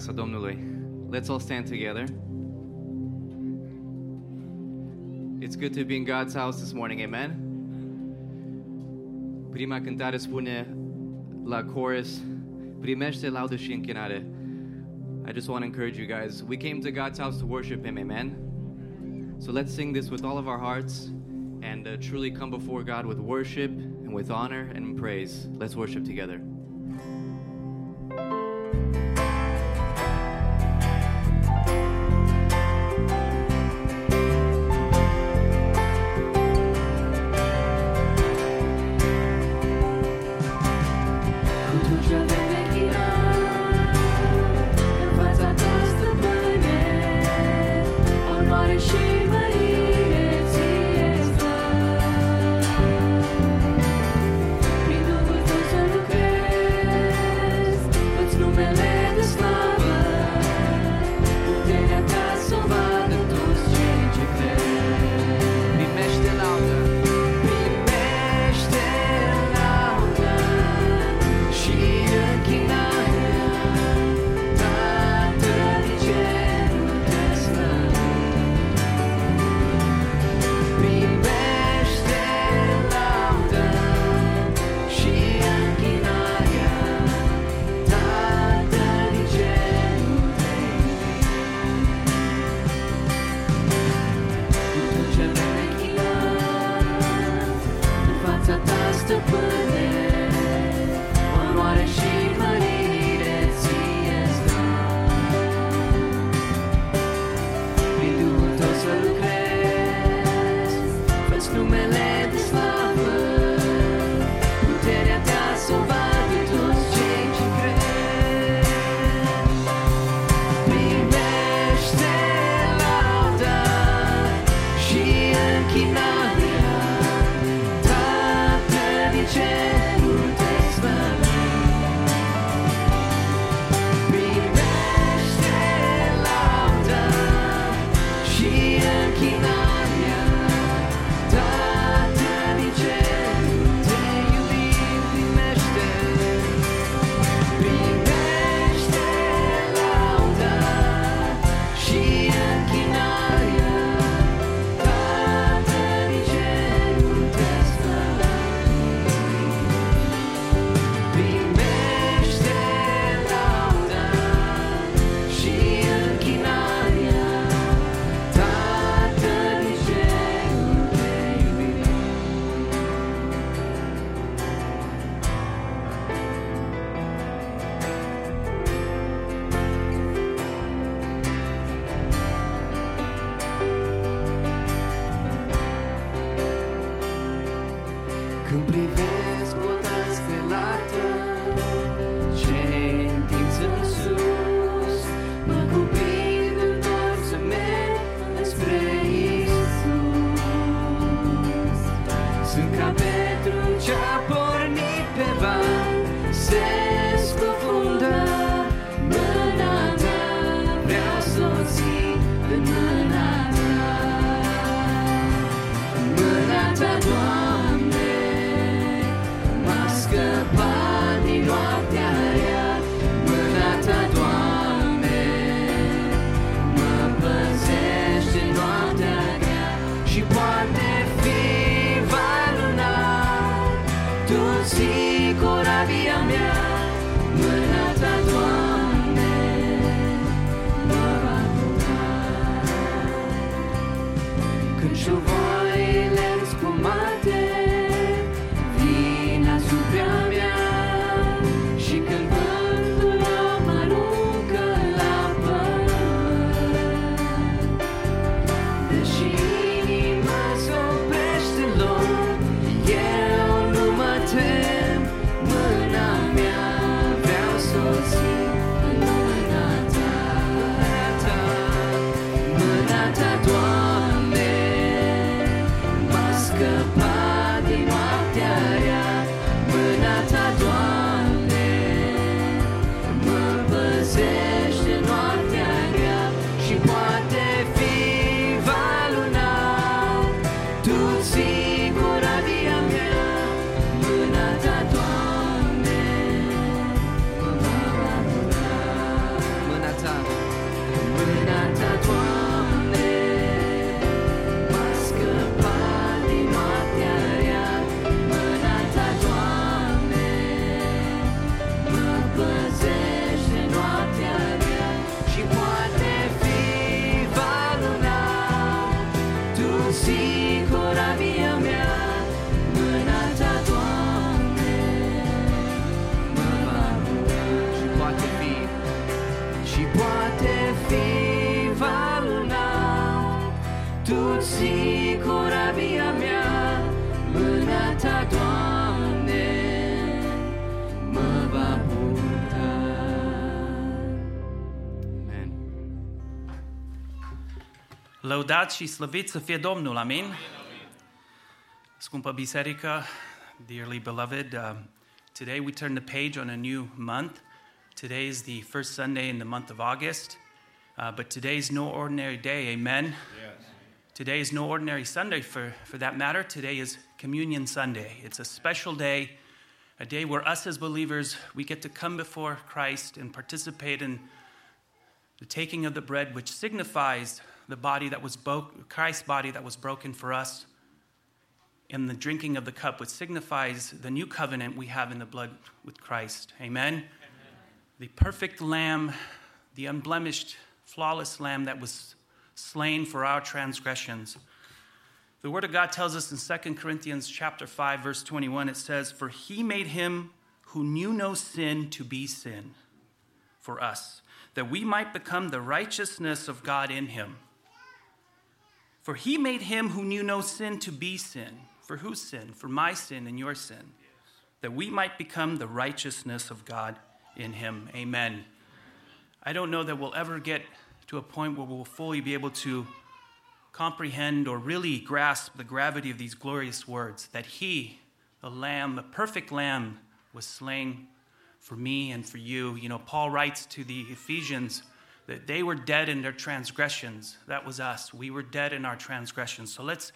casa Domnului. Let's all stand together. It's good to be in God's house this morning, amen? Prima cântare spune la chorus, primește laudă și închinare. I just want to encourage you guys. We came to God's house to worship Him, amen? So let's sing this with all of our hearts and uh, truly come before God with worship and with honor and praise. Let's worship together. Lăudați și slăviți să fie Domnul, amin? Scumpă biserică, dearly beloved, uh, today we turn the page on a new month. Today is the first Sunday in the month of August, uh, but today is no ordinary day, amen? Today is no ordinary Sunday for, for that matter. Today is Communion Sunday. It's a special day, a day where us as believers, we get to come before Christ and participate in the taking of the bread, which signifies the body that was bro- Christ's body that was broken for us, and the drinking of the cup, which signifies the new covenant we have in the blood with Christ. Amen. The perfect lamb, the unblemished, flawless lamb that was slain for our transgressions. The word of God tells us in 2 Corinthians chapter 5 verse 21 it says for he made him who knew no sin to be sin for us that we might become the righteousness of God in him. For he made him who knew no sin to be sin. For whose sin? For my sin and your sin. That we might become the righteousness of God in him. Amen. I don't know that we'll ever get to a point where we'll fully be able to comprehend or really grasp the gravity of these glorious words that he, the Lamb, the perfect Lamb, was slain for me and for you. You know, Paul writes to the Ephesians that they were dead in their transgressions. That was us. We were dead in our transgressions. So let's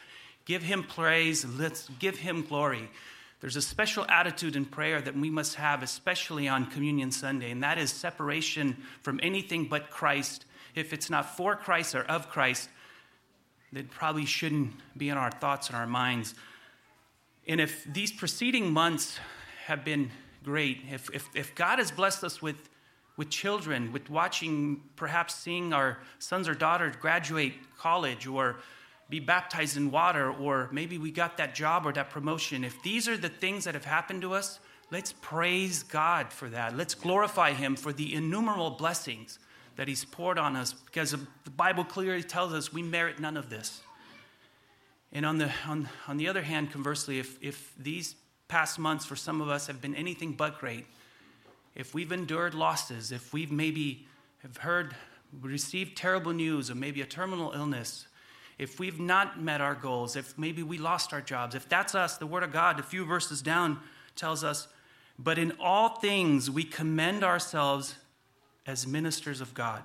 give him praise, let's give him glory. There's a special attitude in prayer that we must have, especially on Communion Sunday, and that is separation from anything but Christ. If it's not for Christ or of Christ, that probably shouldn't be in our thoughts and our minds. And if these preceding months have been great, if, if, if God has blessed us with, with children, with watching, perhaps seeing our sons or daughters graduate college or be baptized in water, or maybe we got that job or that promotion, if these are the things that have happened to us, let's praise God for that. Let's glorify Him for the innumerable blessings that He's poured on us because the Bible clearly tells us we merit none of this. And on the, on, on the other hand, conversely, if, if these past months for some of us have been anything but great, if we've endured losses, if we've maybe have heard, received terrible news of maybe a terminal illness, if we've not met our goals, if maybe we lost our jobs, if that's us, the Word of God, a few verses down, tells us, but in all things we commend ourselves as ministers of God.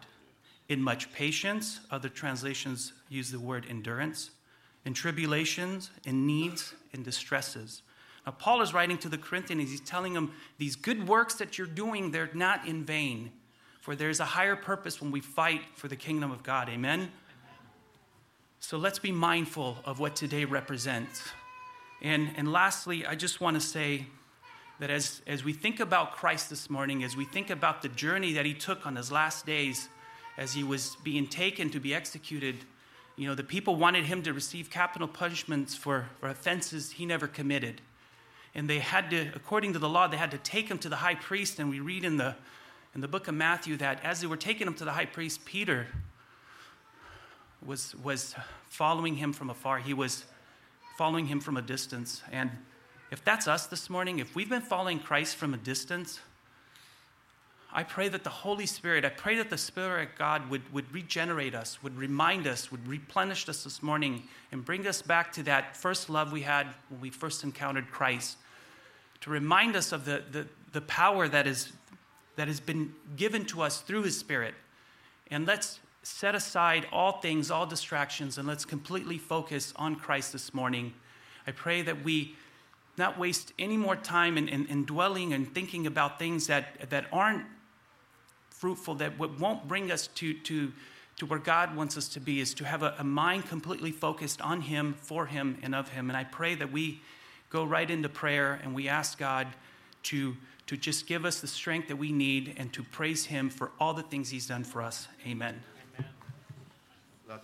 In much patience, other translations use the word endurance, in tribulations, in needs, in distresses. Now, Paul is writing to the Corinthians, he's telling them, these good works that you're doing, they're not in vain, for there's a higher purpose when we fight for the kingdom of God. Amen? So let's be mindful of what today represents. And, and lastly, I just want to say that as, as we think about Christ this morning, as we think about the journey that he took on his last days, as he was being taken to be executed, you know, the people wanted him to receive capital punishments for, for offenses he never committed. And they had to, according to the law, they had to take him to the high priest. And we read in the, in the book of Matthew that as they were taking him to the high priest, Peter was, was following him from afar. He was following him from a distance. And if that's us this morning, if we've been following Christ from a distance, I pray that the Holy Spirit, I pray that the Spirit of God would, would regenerate us, would remind us, would replenish us this morning, and bring us back to that first love we had when we first encountered Christ. To remind us of the, the, the power that, is, that has been given to us through His Spirit. And let's set aside all things, all distractions, and let's completely focus on Christ this morning. I pray that we not waste any more time in, in, in, dwelling and thinking about things that, that aren't fruitful, that won't bring us to, to, to where God wants us to be, is to have a, a mind completely focused on Him, for Him, and of Him. And I pray that we go right into prayer and we ask God to, to just give us the strength that we need and to praise Him for all the things He's done for us. Amen. La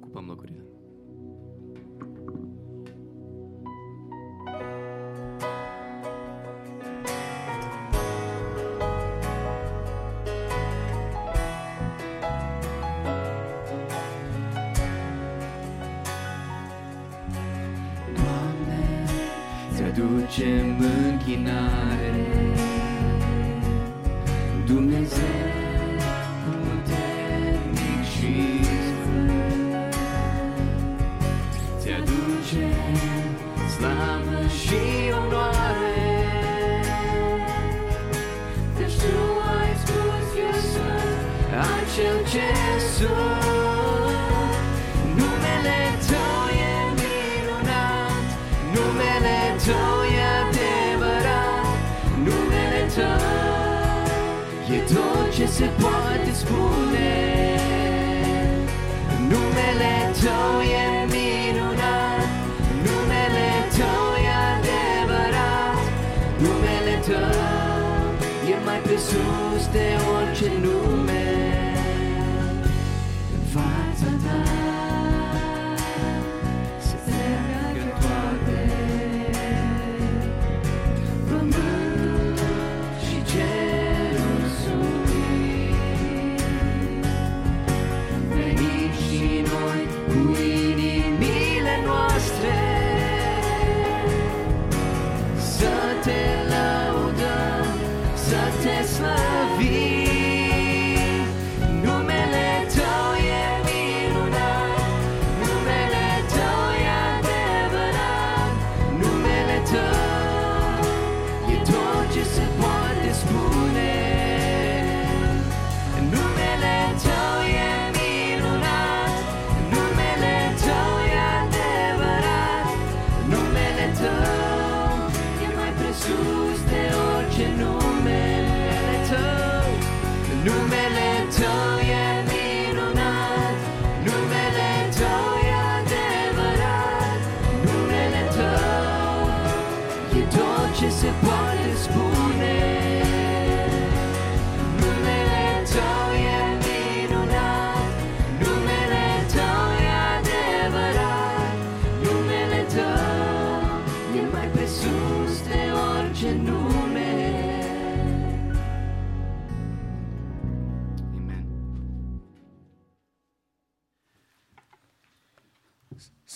ocupăm locurile. Doamne, ți-aducem închinare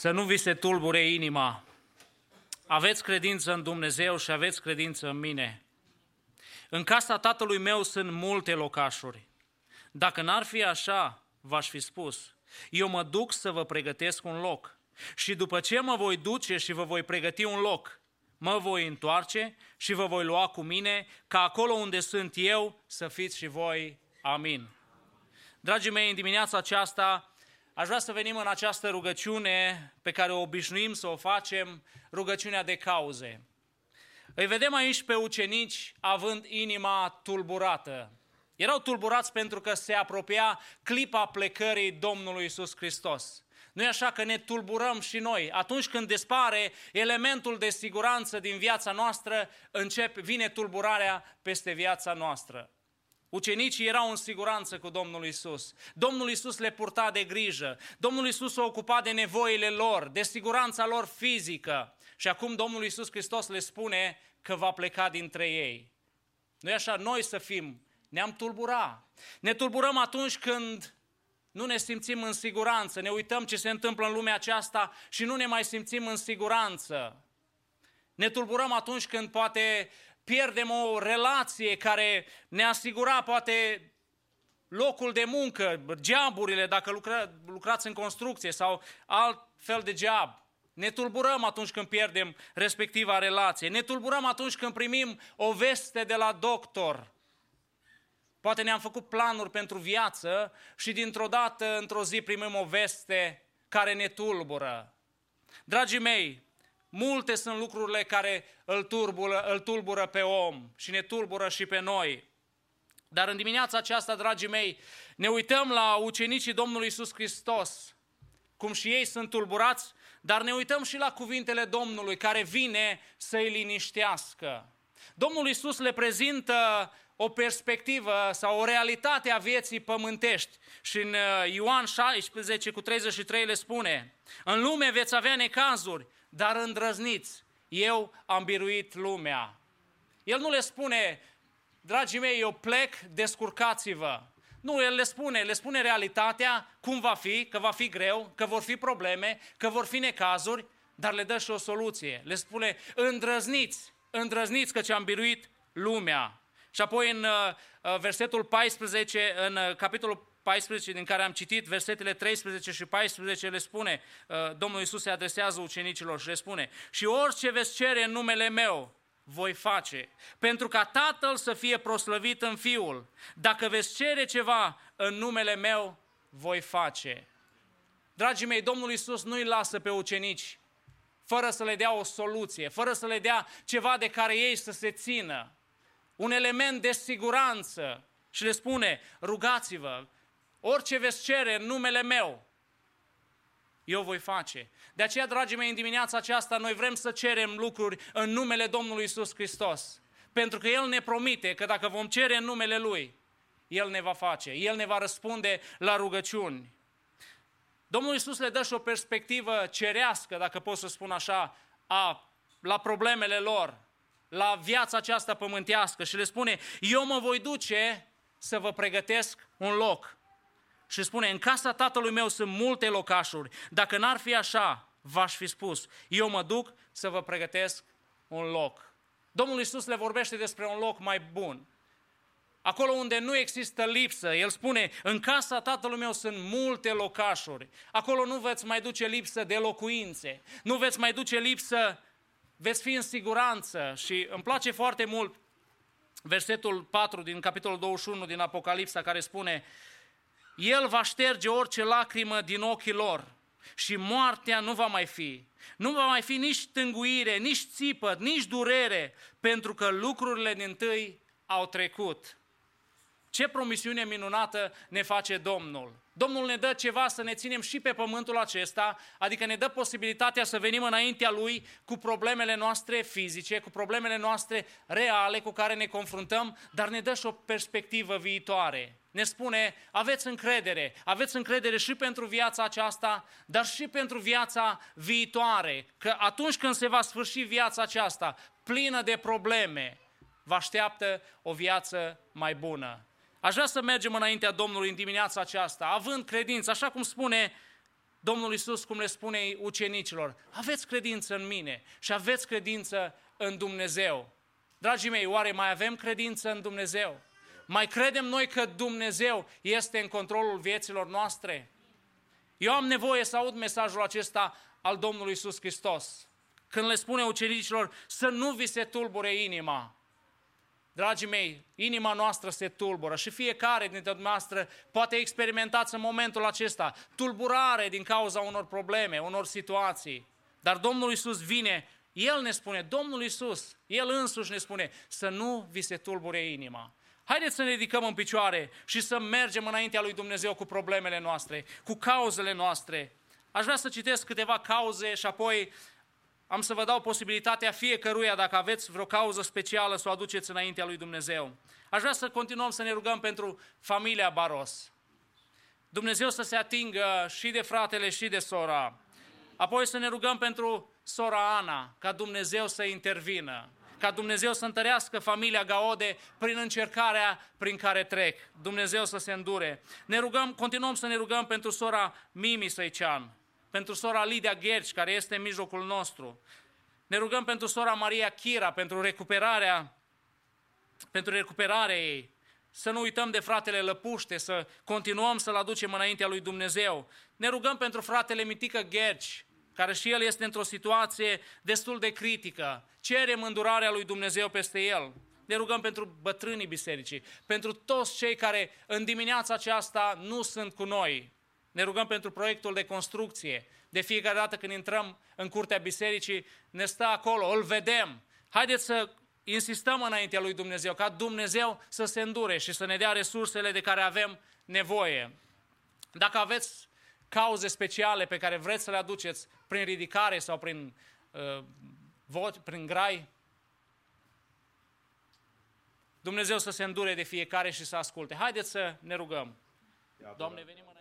Să nu vi se tulbure inima. Aveți credință în Dumnezeu și aveți credință în mine. În casa tatălui meu sunt multe locașuri. Dacă n-ar fi așa, v-aș fi spus. Eu mă duc să vă pregătesc un loc. Și după ce mă voi duce și vă voi pregăti un loc, mă voi întoarce și vă voi lua cu mine, ca acolo unde sunt eu să fiți și voi. Amin. Dragii mei, în dimineața aceasta aș vrea să venim în această rugăciune pe care o obișnuim să o facem, rugăciunea de cauze. Îi vedem aici pe ucenici având inima tulburată. Erau tulburați pentru că se apropia clipa plecării Domnului Isus Hristos. Nu e așa că ne tulburăm și noi. Atunci când dispare elementul de siguranță din viața noastră, începe, vine tulburarea peste viața noastră. Ucenicii erau în siguranță cu Domnul Isus. Domnul Isus le purta de grijă. Domnul Isus se ocupa de nevoile lor, de siguranța lor fizică. Și acum Domnul Isus Hristos le spune că va pleca dintre ei. nu e așa? Noi să fim, ne-am tulbura. Ne tulburăm atunci când nu ne simțim în siguranță, ne uităm ce se întâmplă în lumea aceasta și nu ne mai simțim în siguranță. Ne tulburăm atunci când poate pierdem o relație care ne asigura poate locul de muncă, geaburile dacă lucra, lucrați în construcție sau alt fel de geab. Ne tulburăm atunci când pierdem respectiva relație. Ne tulburăm atunci când primim o veste de la doctor. Poate ne-am făcut planuri pentru viață și dintr-o dată, într-o zi, primim o veste care ne tulbură. Dragii mei, multe sunt lucrurile care îl tulbură, îl tulbură pe om și ne tulbură și pe noi. Dar în dimineața aceasta, dragii mei, ne uităm la ucenicii Domnului Isus Hristos, cum și ei sunt tulburați, dar ne uităm și la cuvintele Domnului care vine să-i liniștească. Domnul Isus le prezintă o perspectivă sau o realitate a vieții pământești. Și în uh, Ioan 16 cu 33 le spune, în lume veți avea necazuri, dar îndrăzniți, eu am biruit lumea. El nu le spune, dragii mei, eu plec, descurcați-vă. Nu, el le spune, le spune realitatea, cum va fi, că va fi greu, că vor fi probleme, că vor fi necazuri, dar le dă și o soluție. Le spune, îndrăzniți, îndrăzniți că ce-am biruit lumea. Și apoi în uh, versetul 14, în uh, capitolul 14 din care am citit, versetele 13 și 14 le spune, uh, Domnul Iisus se adresează ucenicilor și le spune, și orice veți cere în numele meu, voi face, pentru ca Tatăl să fie proslăvit în Fiul. Dacă veți cere ceva în numele meu, voi face. Dragii mei, Domnul Iisus nu îi lasă pe ucenici fără să le dea o soluție, fără să le dea ceva de care ei să se țină, un element de siguranță și le spune, rugați-vă, orice veți cere în numele meu, eu voi face. De aceea, dragii mei, în dimineața aceasta noi vrem să cerem lucruri în numele Domnului Isus Hristos. Pentru că El ne promite că dacă vom cere în numele Lui, El ne va face, El ne va răspunde la rugăciuni. Domnul Isus le dă și o perspectivă cerească, dacă pot să spun așa, a, la problemele lor, la viața aceasta pământească și le spune, eu mă voi duce să vă pregătesc un loc. Și spune, în casa tatălui meu sunt multe locașuri, dacă n-ar fi așa, v-aș fi spus, eu mă duc să vă pregătesc un loc. Domnul Isus le vorbește despre un loc mai bun. Acolo unde nu există lipsă, El spune, în casa tatălui meu sunt multe locașuri. Acolo nu veți mai duce lipsă de locuințe, nu veți mai duce lipsă, veți fi în siguranță. Și îmi place foarte mult versetul 4 din capitolul 21 din Apocalipsa care spune, El va șterge orice lacrimă din ochii lor și moartea nu va mai fi. Nu va mai fi nici tânguire, nici țipăt, nici durere, pentru că lucrurile din tâi au trecut. Ce promisiune minunată ne face Domnul! Domnul ne dă ceva să ne ținem și pe pământul acesta, adică ne dă posibilitatea să venim înaintea Lui cu problemele noastre fizice, cu problemele noastre reale cu care ne confruntăm, dar ne dă și o perspectivă viitoare. Ne spune, aveți încredere, aveți încredere și pentru viața aceasta, dar și pentru viața viitoare, că atunci când se va sfârși viața aceasta, plină de probleme, vă așteaptă o viață mai bună. Aș vrea să mergem înaintea Domnului în dimineața aceasta, având credință, așa cum spune Domnul Isus, cum le spune ucenicilor, aveți credință în mine și aveți credință în Dumnezeu. Dragii mei, oare mai avem credință în Dumnezeu? Mai credem noi că Dumnezeu este în controlul vieților noastre? Eu am nevoie să aud mesajul acesta al Domnului Isus Hristos. Când le spune ucenicilor să nu vi se tulbure inima, Dragii mei, inima noastră se tulbură și fiecare dintre dumneavoastră poate experimentați în momentul acesta tulburare din cauza unor probleme, unor situații. Dar Domnul Isus vine, El ne spune, Domnul Isus, El însuși ne spune să nu vi se tulbure inima. Haideți să ne ridicăm în picioare și să mergem înaintea lui Dumnezeu cu problemele noastre, cu cauzele noastre. Aș vrea să citesc câteva cauze și apoi am să vă dau posibilitatea fiecăruia, dacă aveți vreo cauză specială, să o aduceți înaintea lui Dumnezeu. Aș vrea să continuăm să ne rugăm pentru familia Baros. Dumnezeu să se atingă și de fratele și de sora. Apoi să ne rugăm pentru sora Ana, ca Dumnezeu să intervină, ca Dumnezeu să întărească familia Gaode prin încercarea prin care trec. Dumnezeu să se îndure. Ne rugăm, continuăm să ne rugăm pentru sora Mimi Săicean pentru sora Lidia Gherci, care este în mijlocul nostru. Ne rugăm pentru sora Maria Chira, pentru recuperarea, pentru recuperarea ei. Să nu uităm de fratele Lăpuște, să continuăm să-l aducem înaintea lui Dumnezeu. Ne rugăm pentru fratele Mitică Gherci, care și el este într-o situație destul de critică. Cerem îndurarea lui Dumnezeu peste el. Ne rugăm pentru bătrânii bisericii, pentru toți cei care în dimineața aceasta nu sunt cu noi, ne rugăm pentru proiectul de construcție. De fiecare dată când intrăm în curtea bisericii, ne stă acolo, îl vedem. Haideți să insistăm înaintea lui Dumnezeu, ca Dumnezeu să se îndure și să ne dea resursele de care avem nevoie. Dacă aveți cauze speciale pe care vreți să le aduceți prin ridicare sau prin uh, vot, prin grai, Dumnezeu să se îndure de fiecare și să asculte. Haideți să ne rugăm. Doamne, venim în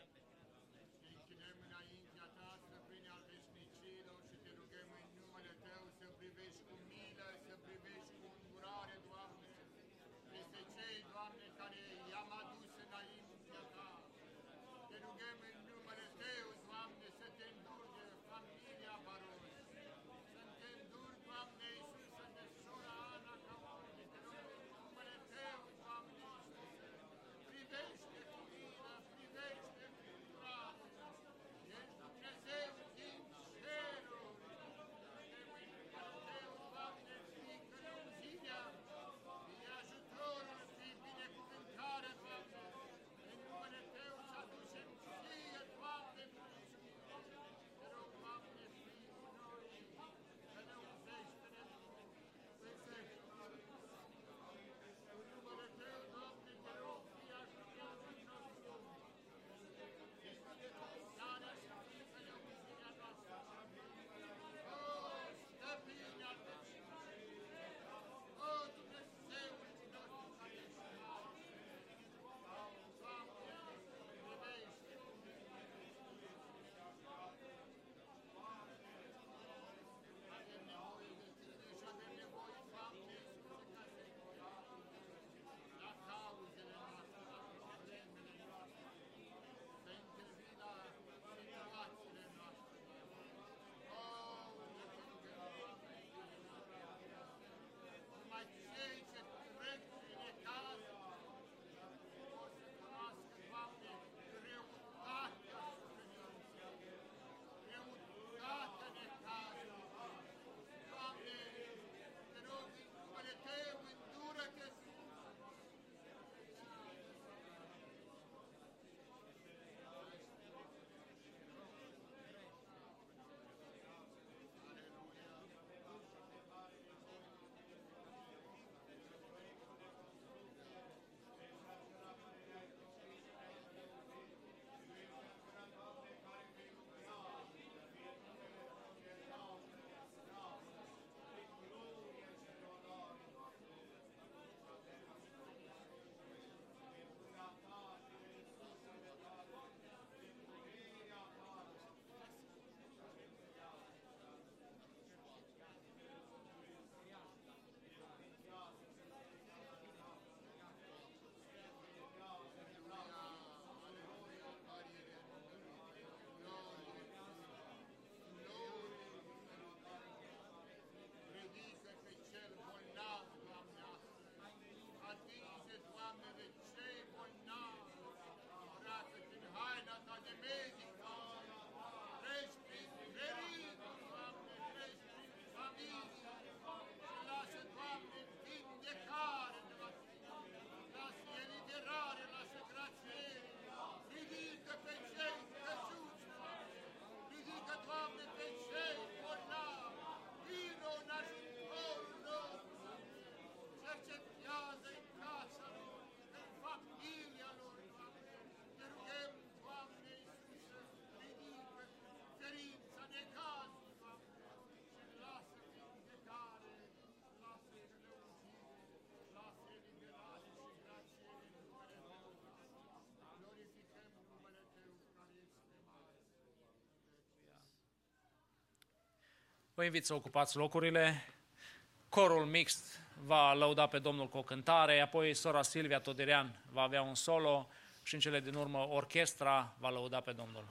Vă invit să ocupați locurile. Corul mixt va lăuda pe Domnul cu o cântare, apoi sora Silvia Todirean va avea un solo și în cele din urmă orchestra va lăuda pe Domnul.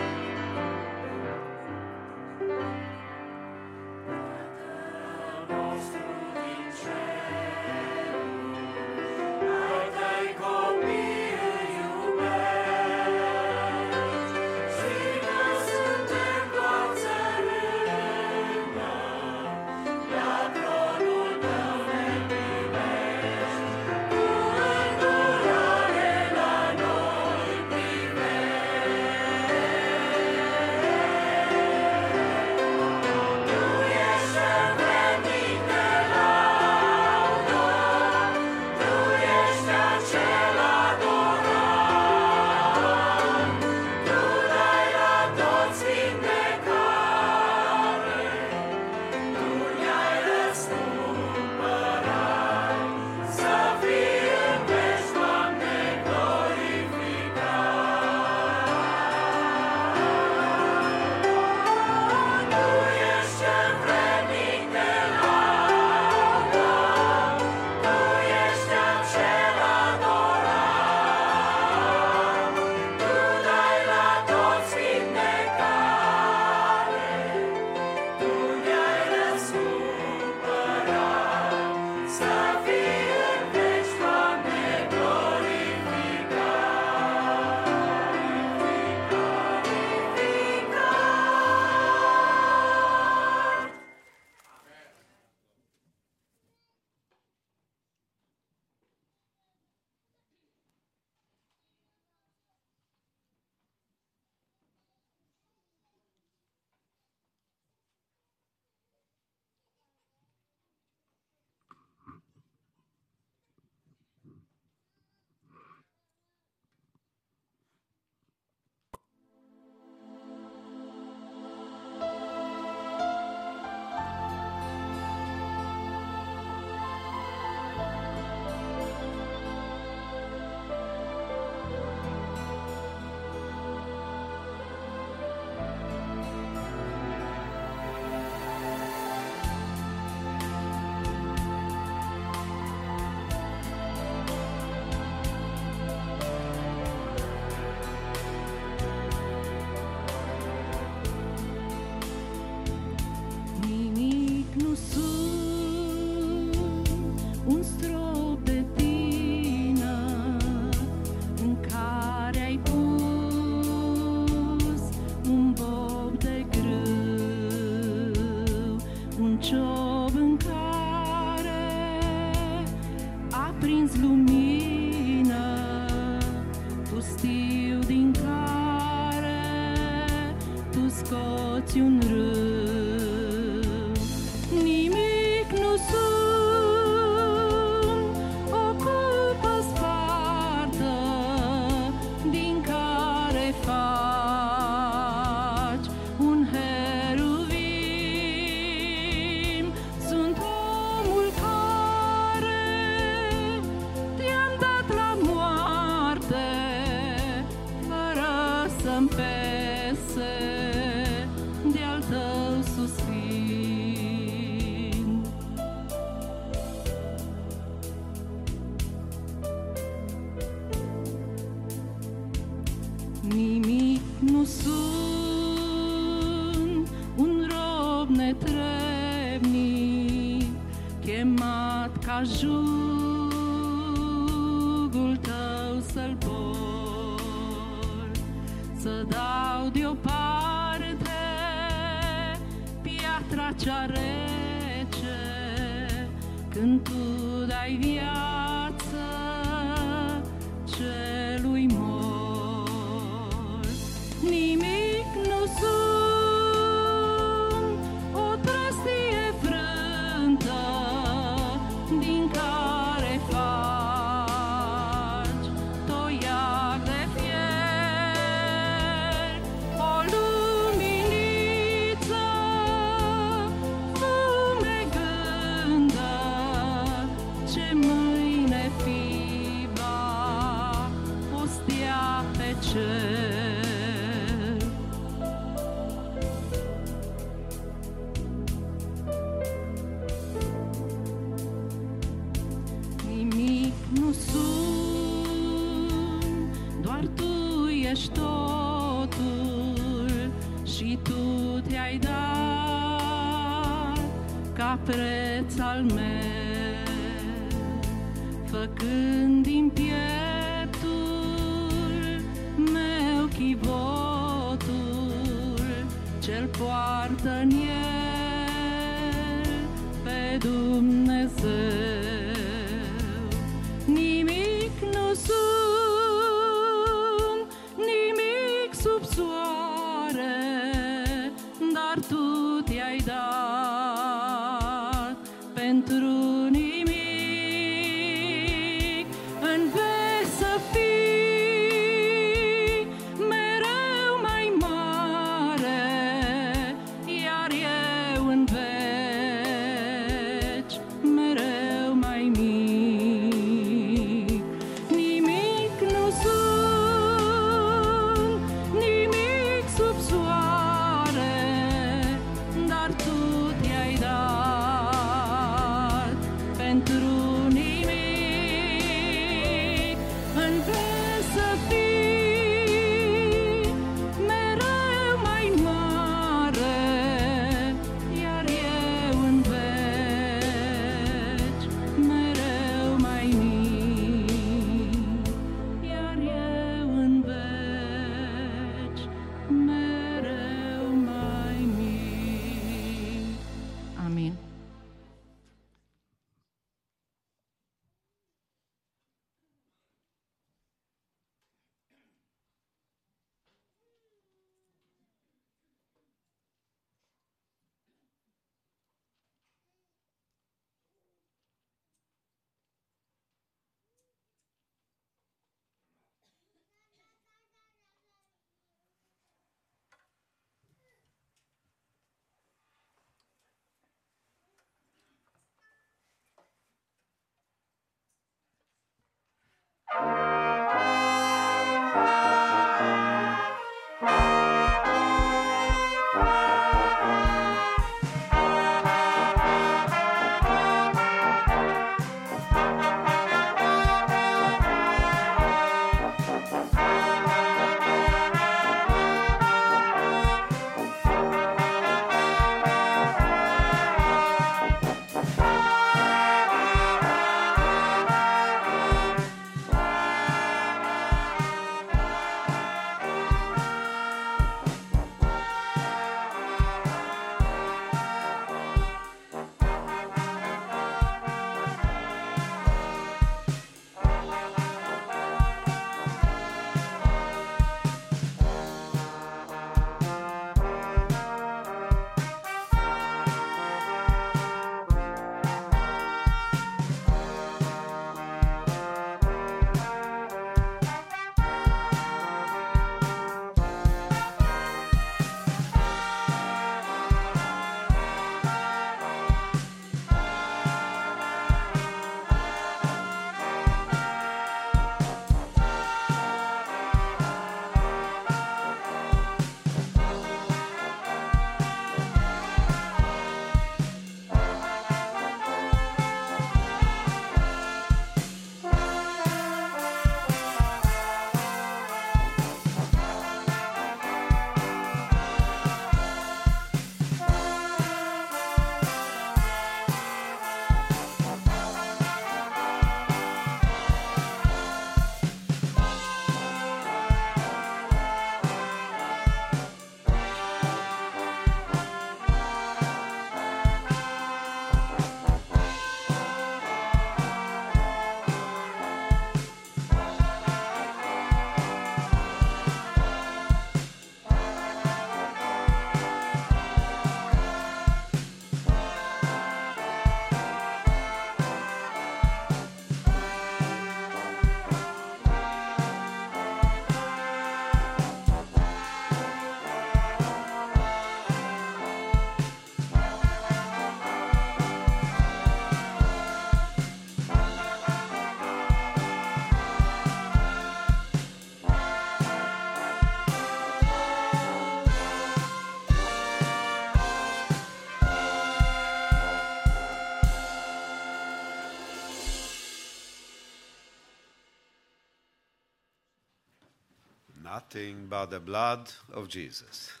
Nothing but the blood of Jesus.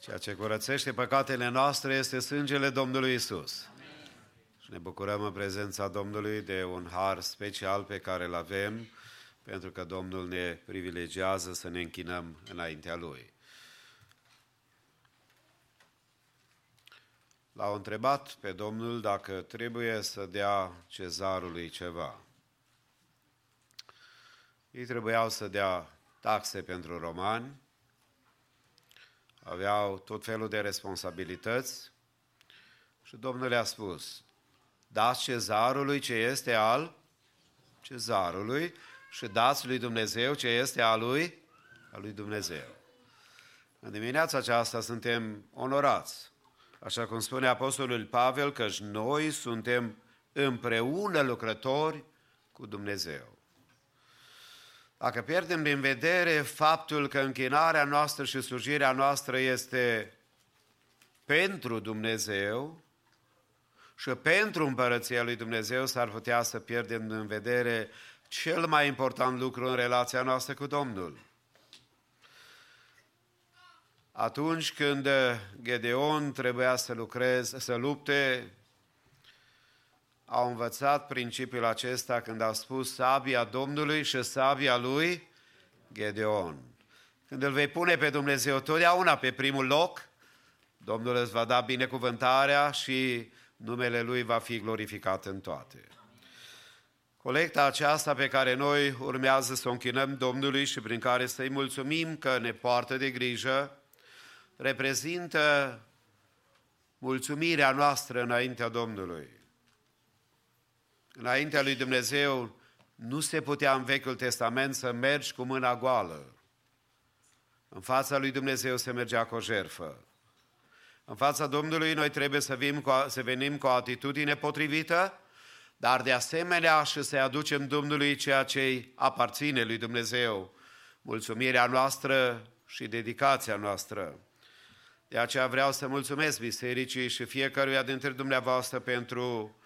Ceea ce curățește păcatele noastre este sângele Domnului Isus. Și ne bucurăm în prezența Domnului de un har special pe care îl avem, pentru că Domnul ne privilegiază să ne închinăm înaintea Lui. L-au întrebat pe Domnul dacă trebuie să dea cezarului ceva. Ei trebuiau să dea taxe pentru romani, aveau tot felul de responsabilități și Domnul le-a spus, dați cezarului ce este al cezarului și dați lui Dumnezeu ce este al lui, al lui Dumnezeu. În dimineața aceasta suntem onorați, așa cum spune Apostolul Pavel, că noi suntem împreună lucrători cu Dumnezeu. Dacă pierdem din vedere faptul că închinarea noastră și slujirea noastră este pentru Dumnezeu și pentru împărăția lui Dumnezeu, s-ar putea să pierdem din vedere cel mai important lucru în relația noastră cu Domnul. Atunci când Gedeon trebuia să lucreze, să lupte, au învățat principiul acesta când au spus sabia Domnului și sabia lui Gedeon. Când îl vei pune pe Dumnezeu totdeauna pe primul loc, Domnul îți va da binecuvântarea și numele Lui va fi glorificat în toate. Colecta aceasta pe care noi urmează să o închinăm Domnului și prin care să-i mulțumim că ne poartă de grijă, reprezintă mulțumirea noastră înaintea Domnului. Înaintea lui Dumnezeu nu se putea în Vechiul Testament să mergi cu mâna goală. În fața lui Dumnezeu se mergea cu o jerfă. În fața Domnului noi trebuie să, vim cu, să venim cu o atitudine potrivită, dar de asemenea și să aducem Domnului ceea ce aparține lui Dumnezeu, mulțumirea noastră și dedicația noastră. De aceea vreau să mulțumesc bisericii și fiecăruia dintre dumneavoastră pentru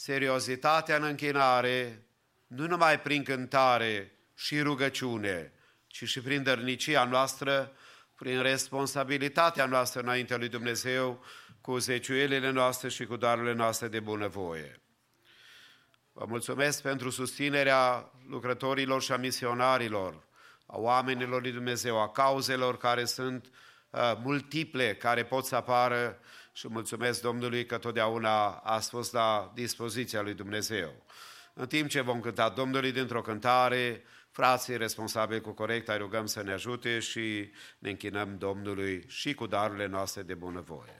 seriozitatea în închinare, nu numai prin cântare și rugăciune, ci și prin dărnicia noastră, prin responsabilitatea noastră înaintea lui Dumnezeu, cu zeciuielile noastre și cu darurile noastre de bunăvoie. Vă mulțumesc pentru susținerea lucrătorilor și a misionarilor, a oamenilor lui Dumnezeu, a cauzelor care sunt uh, multiple, care pot să apară și mulțumesc Domnului că totdeauna a fost la dispoziția lui Dumnezeu. În timp ce vom cânta Domnului dintr-o cântare, frații responsabili cu corect, ai rugăm să ne ajute și ne închinăm Domnului și cu darurile noastre de bunăvoie.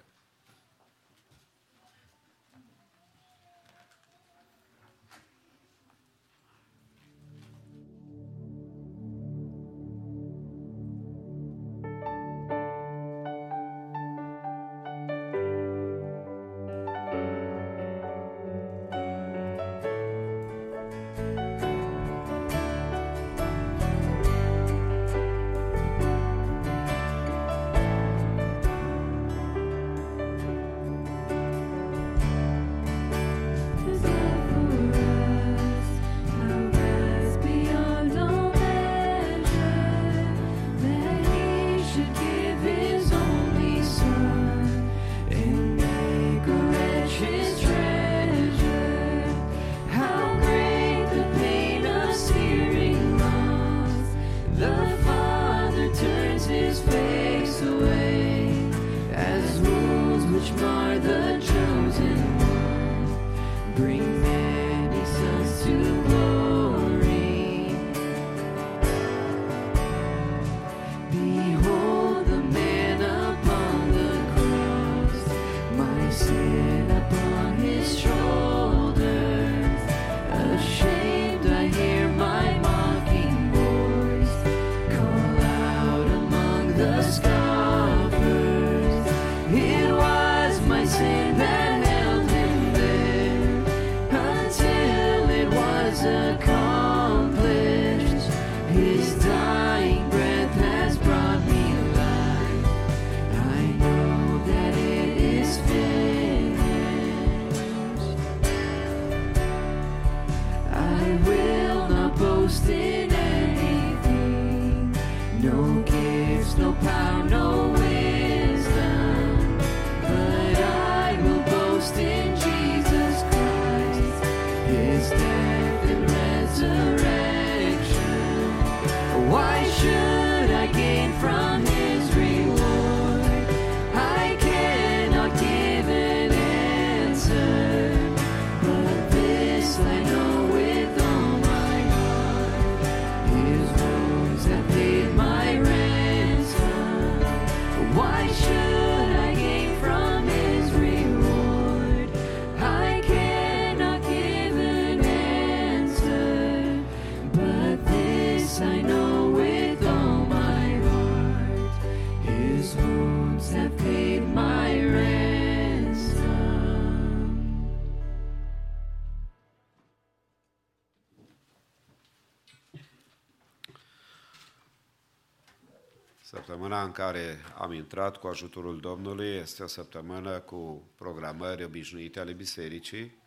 Care am intrat cu ajutorul Domnului este o săptămână cu programări obișnuite ale bisericii.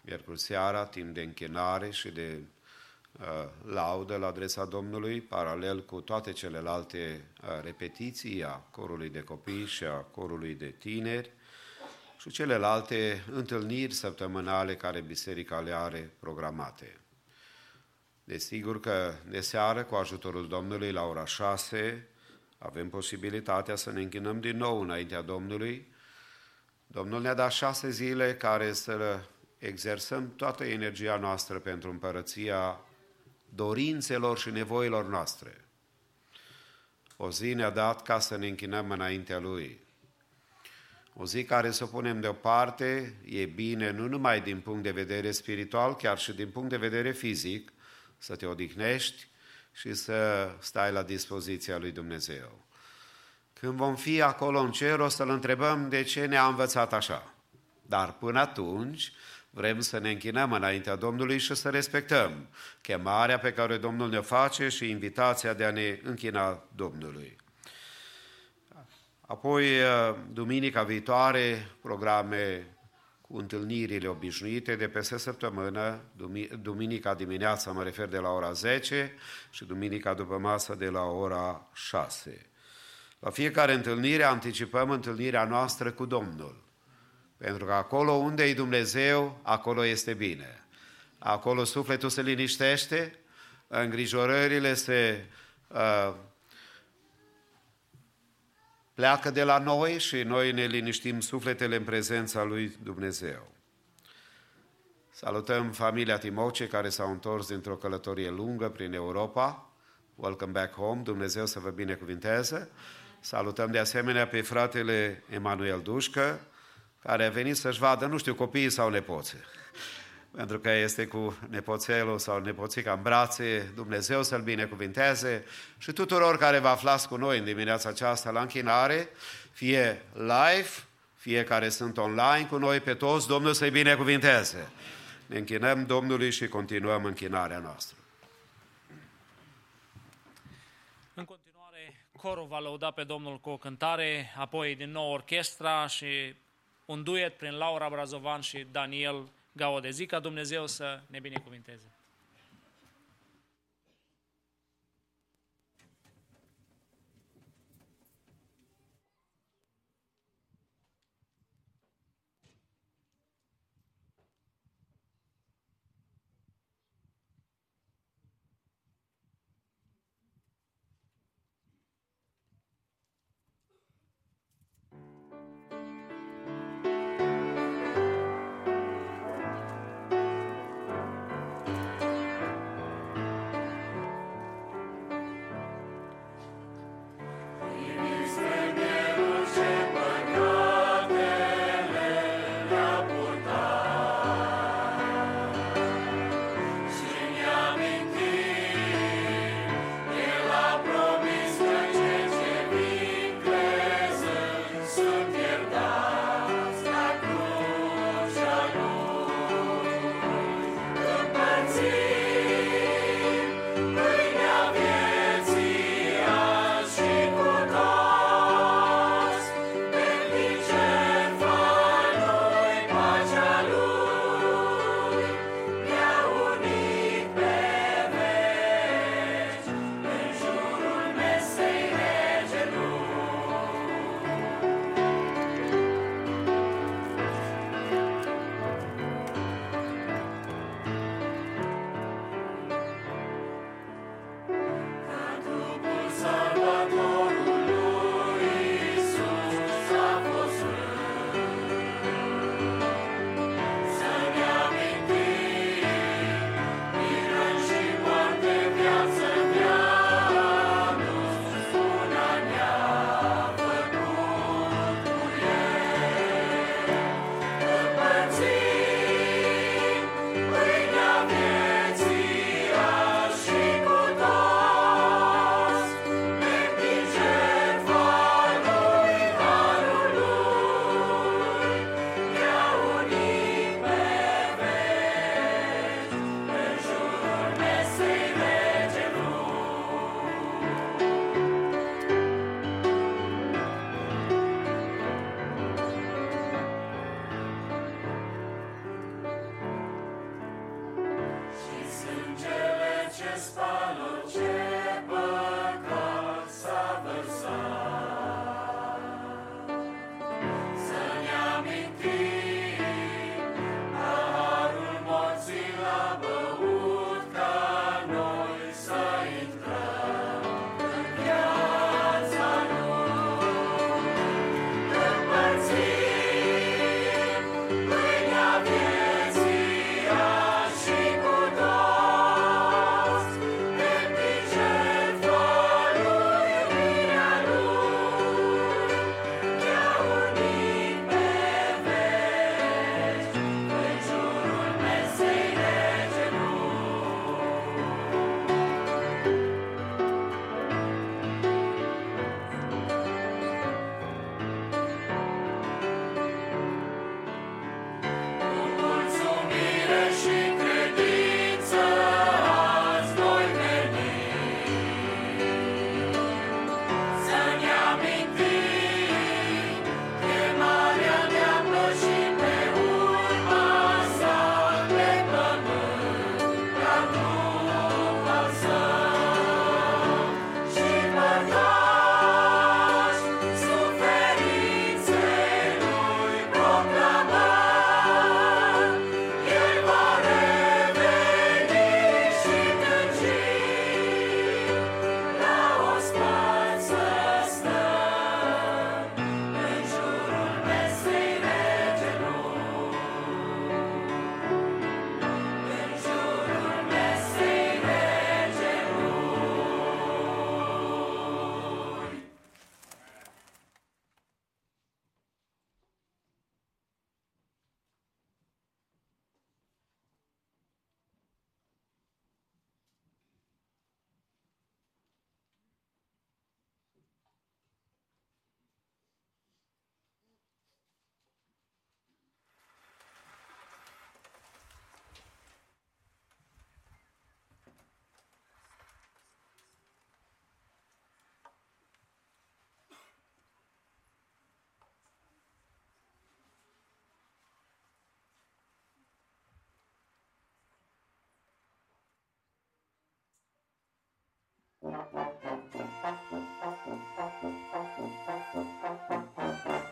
Miercuri seara, timp de închinare și de uh, laudă la adresa Domnului, paralel cu toate celelalte uh, repetiții a corului de copii și a corului de tineri și celelalte întâlniri săptămânale care biserica le are programate. Desigur că de seară, cu ajutorul Domnului, la ora 6, avem posibilitatea să ne închinăm din nou înaintea Domnului. Domnul ne-a dat șase zile care să exersăm toată energia noastră pentru împărăția dorințelor și nevoilor noastre. O zi ne-a dat ca să ne închinăm înaintea Lui. O zi care să o punem deoparte e bine nu numai din punct de vedere spiritual, chiar și din punct de vedere fizic, să te odihnești și să stai la dispoziția lui Dumnezeu. Când vom fi acolo în cer, o să-L întrebăm de ce ne-a învățat așa. Dar până atunci vrem să ne închinăm înaintea Domnului și să respectăm chemarea pe care Domnul ne face și invitația de a ne închina Domnului. Apoi, duminica viitoare, programe cu întâlnirile obișnuite de peste săptămână, dumi- duminica dimineața mă refer de la ora 10 și duminica după masă de la ora 6. La fiecare întâlnire anticipăm întâlnirea noastră cu Domnul. Pentru că acolo unde e Dumnezeu, acolo este bine. Acolo sufletul se liniștește, îngrijorările se uh, pleacă de la noi și noi ne liniștim sufletele în prezența lui Dumnezeu. Salutăm familia Timoce care s-au întors dintr-o călătorie lungă prin Europa. Welcome back home, Dumnezeu să vă binecuvinteze. Salutăm de asemenea pe fratele Emanuel Dușcă, care a venit să-și vadă, nu știu, copiii sau nepoții. Pentru că este cu nepoțelul sau nepoțica în brațe, Dumnezeu să-l binecuvinteze și tuturor care vă aflați cu noi în dimineața aceasta la închinare, fie live, fie care sunt online cu noi, pe toți, Domnul să-i binecuvinteze. Ne închinăm Domnului și continuăm închinarea noastră. În continuare, corul va lăuda pe Domnul cu o cântare, apoi din nou orchestra și un duet prin Laura Brazovan și Daniel Gaode. Zic ca Dumnezeu să ne binecuvinteze. Thank you.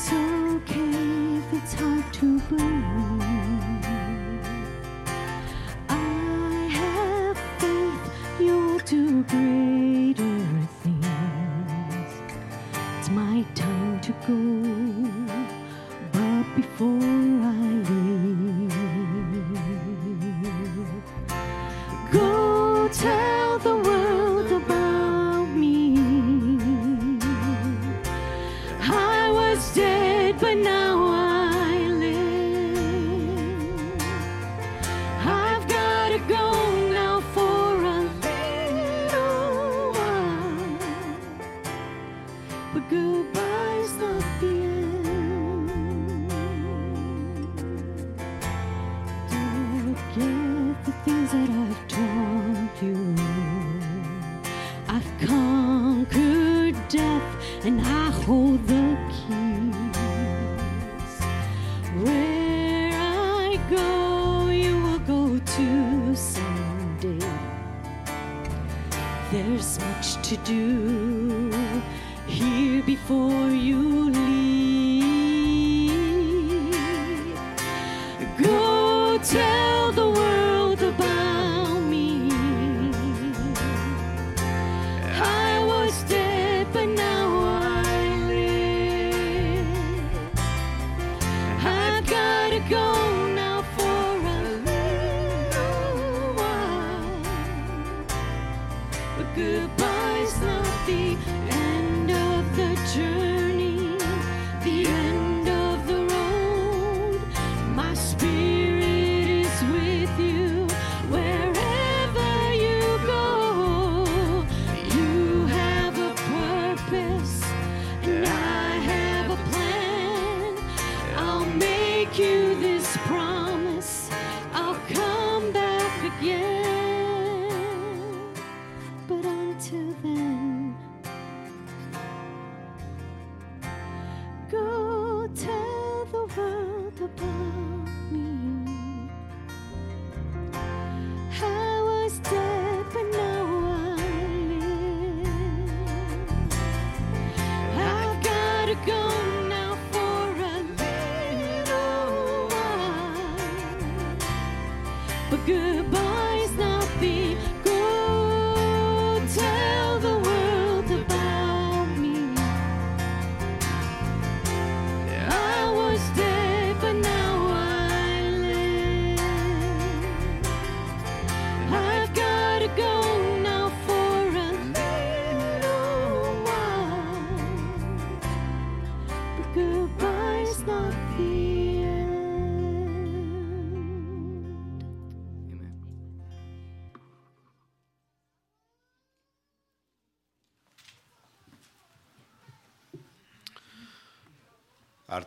it's okay if it's hard to believe.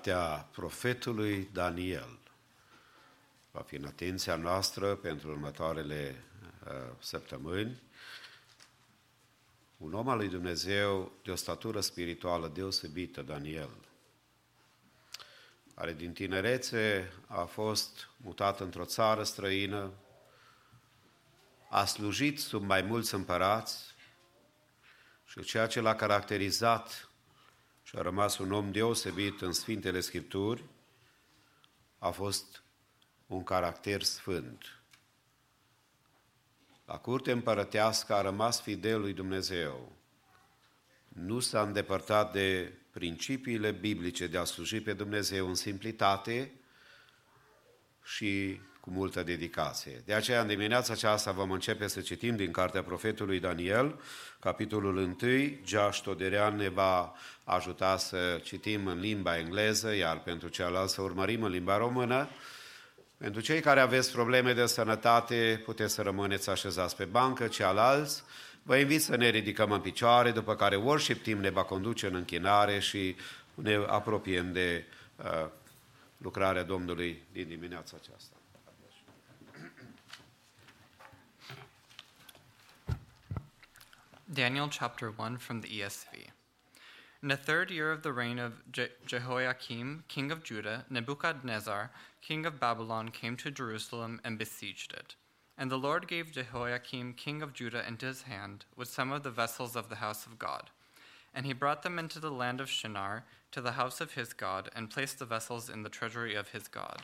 Artea profetului Daniel va fi în atenția noastră pentru următoarele uh, săptămâni. Un om al lui Dumnezeu de o statură spirituală deosebită, Daniel, care din tinerețe a fost mutat într-o țară străină, a slujit sub mai mulți împărați și ceea ce l-a caracterizat și a rămas un om deosebit în Sfintele Scripturi, a fost un caracter sfânt. La curte împărătească a rămas fidel lui Dumnezeu. Nu s-a îndepărtat de principiile biblice de a sluji pe Dumnezeu în simplitate și cu multă dedicație. De aceea, în dimineața aceasta vom începe să citim din cartea profetului Daniel, capitolul 1. Josh Ștoderean ne va ajuta să citim în limba engleză, iar pentru ceilalți să urmărim în limba română. Pentru cei care aveți probleme de sănătate, puteți să rămâneți așezați pe bancă, ceilalți, vă invit să ne ridicăm în picioare, după care worship team ne va conduce în închinare și ne apropiem de uh, lucrarea Domnului din dimineața aceasta. Daniel chapter 1 from the ESV. In the third year of the reign of Je- Jehoiakim, king of Judah, Nebuchadnezzar, king of Babylon, came to Jerusalem and besieged it. And the Lord gave Jehoiakim, king of Judah, into his hand, with some of the vessels of the house of God. And he brought them into the land of Shinar, to the house of his God, and placed the vessels in the treasury of his God.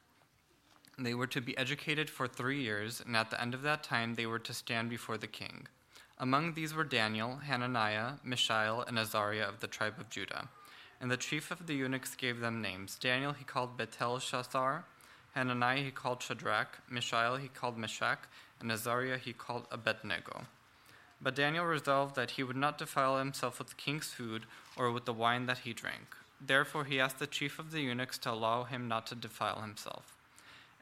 They were to be educated for three years, and at the end of that time they were to stand before the king. Among these were Daniel, Hananiah, Mishael, and Azariah of the tribe of Judah. And the chief of the eunuchs gave them names. Daniel he called Betelshazzar, Hananiah he called Shadrach, Mishael he called Meshach, and Azariah he called Abednego. But Daniel resolved that he would not defile himself with the king's food or with the wine that he drank. Therefore, he asked the chief of the eunuchs to allow him not to defile himself.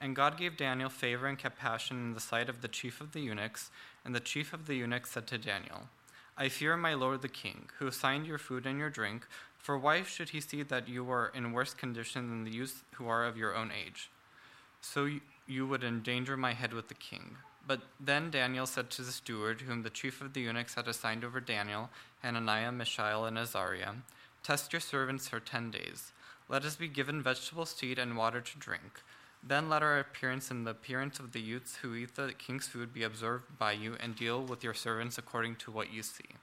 And God gave Daniel favor and compassion in the sight of the chief of the eunuchs, and the chief of the eunuchs said to Daniel, I fear my lord the king, who assigned your food and your drink, for why should he see that you are in worse condition than the youths who are of your own age? So you, would endanger my head with the king. But then Daniel said to the steward, whom the chief of the eunuchs had assigned over Daniel, Hananiah, Mishael, and Azariah, Test your servants for ten days. Let us be given vegetables to eat and water to drink. Then let our appearance and the appearance of the youths who eat the king's food be observed by you, and deal with your servants according to what you see.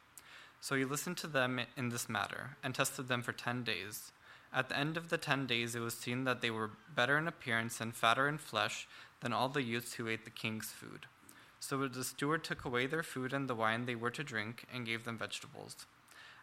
So he listened to them in this matter, and tested them for ten days. At the end of the ten days, it was seen that they were better in appearance and fatter in flesh than all the youths who ate the king's food. So the steward took away their food and the wine they were to drink, and gave them vegetables.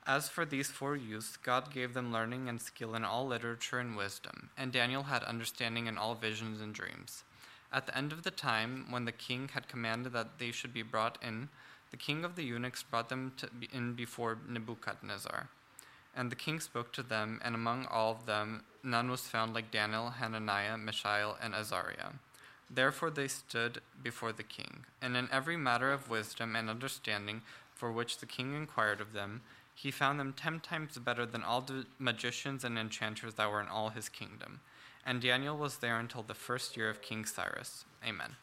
As for these four youths, God gave them learning and skill in all literature and wisdom, and Daniel had understanding in all visions and dreams. At the end of the time, when the king had commanded that they should be brought in, the king of the eunuchs brought them be in before Nebuchadnezzar. And the king spoke to them, and among all of them none was found like Daniel, Hananiah, Mishael, and Azariah. Therefore they stood before the king, and in every matter of wisdom and understanding for which the king inquired of them, he found them ten times better than all the magicians and enchanters that were in all his kingdom. And Daniel was there until the first year of King Cyrus. Amen.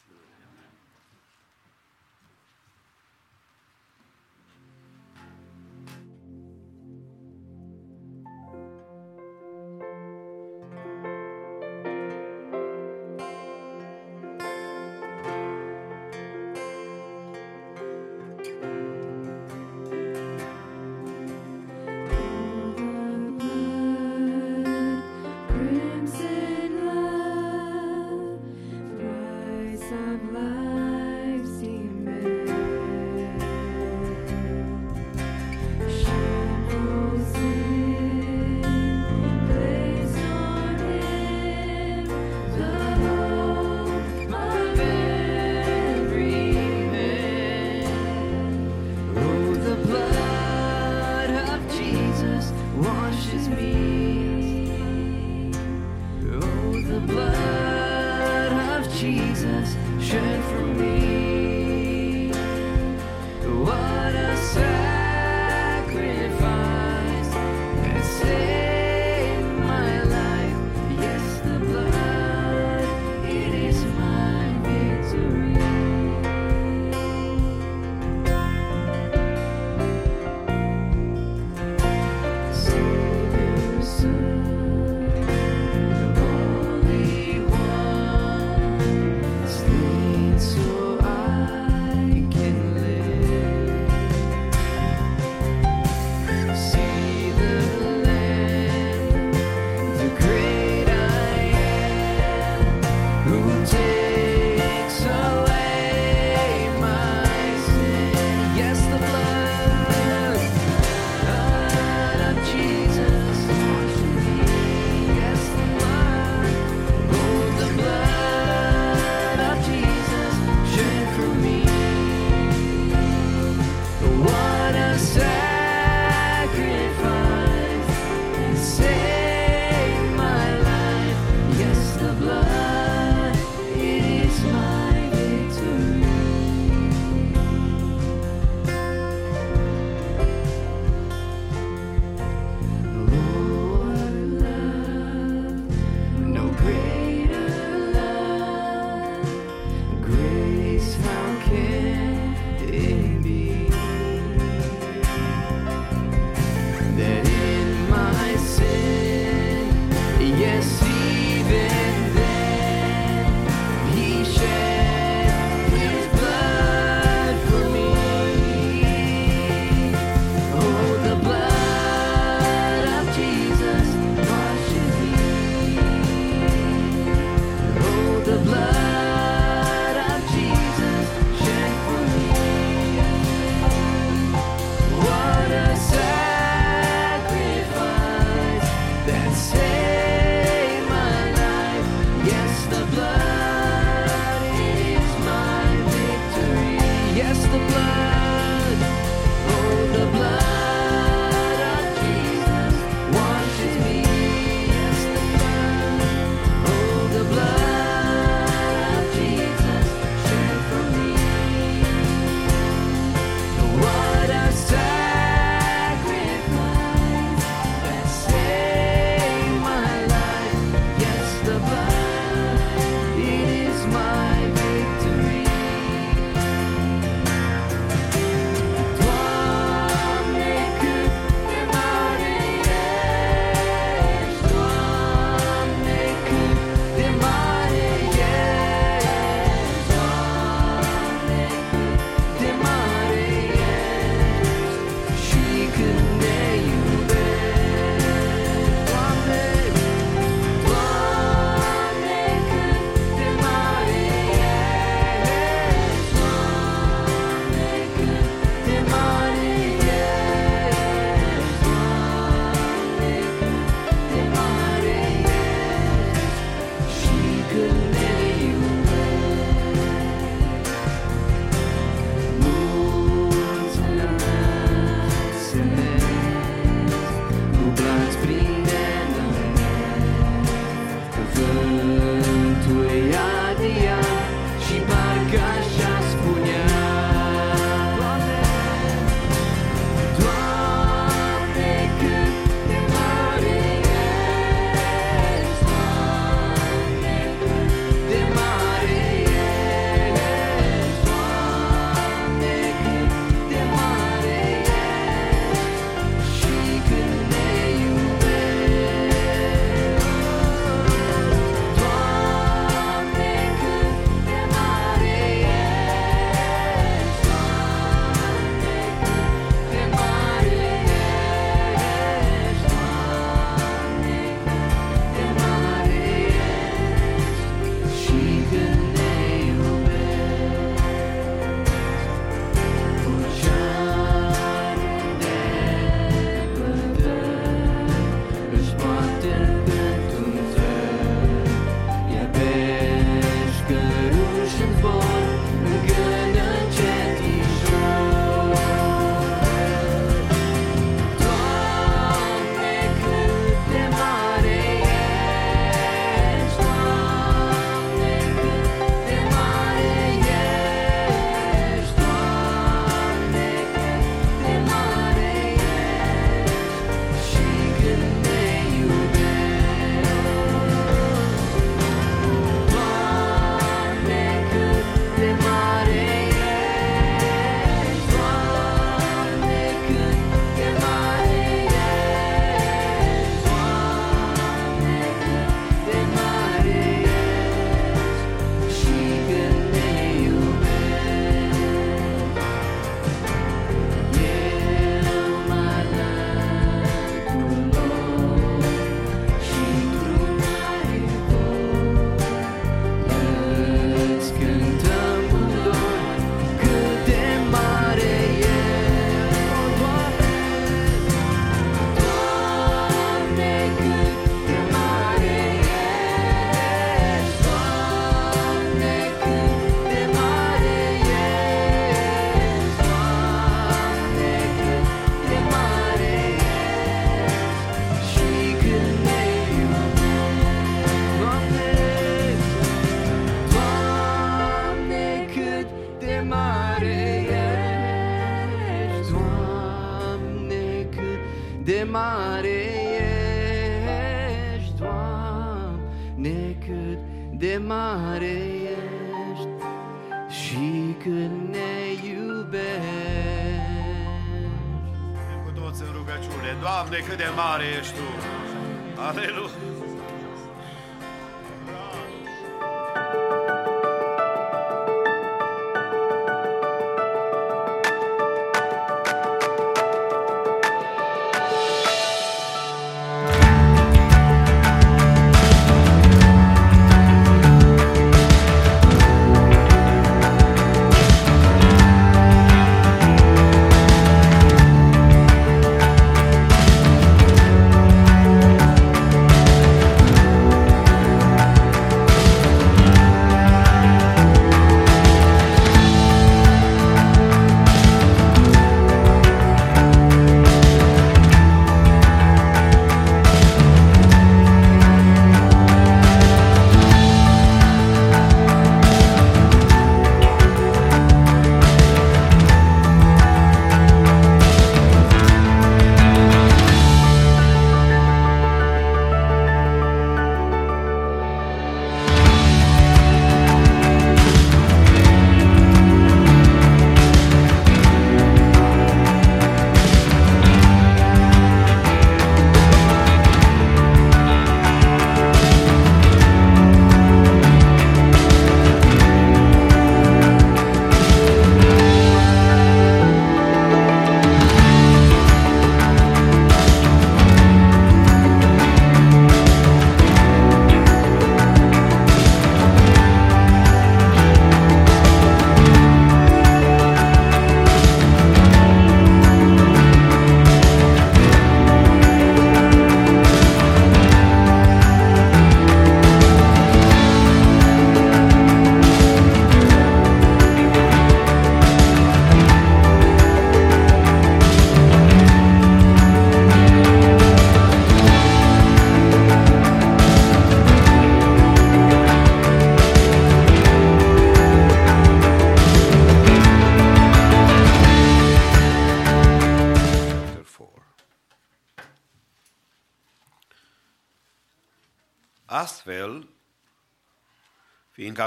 De mare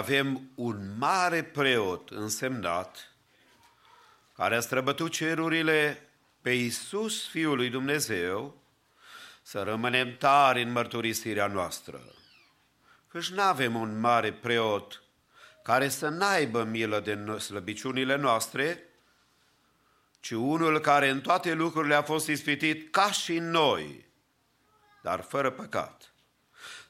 fiindcă avem un mare preot însemnat, care a străbătut cerurile pe Iisus, Fiul lui Dumnezeu, să rămânem tari în mărturisirea noastră. Căci nu avem un mare preot care să n-aibă milă de no- slăbiciunile noastre, ci unul care în toate lucrurile a fost ispitit ca și noi, dar fără păcat.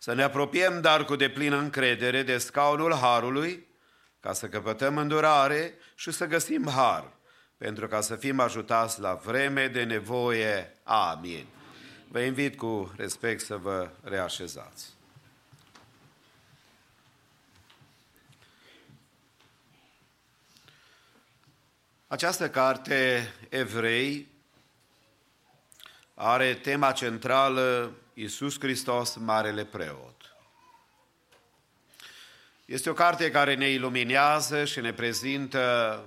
Să ne apropiem, dar cu deplină încredere, de scaunul Harului, ca să căpătăm îndurare și să găsim har, pentru ca să fim ajutați la vreme de nevoie. Amin. Vă invit cu respect să vă reașezați. Această carte, Evrei, are tema centrală Iisus Hristos, Marele Preot. Este o carte care ne iluminează și ne prezintă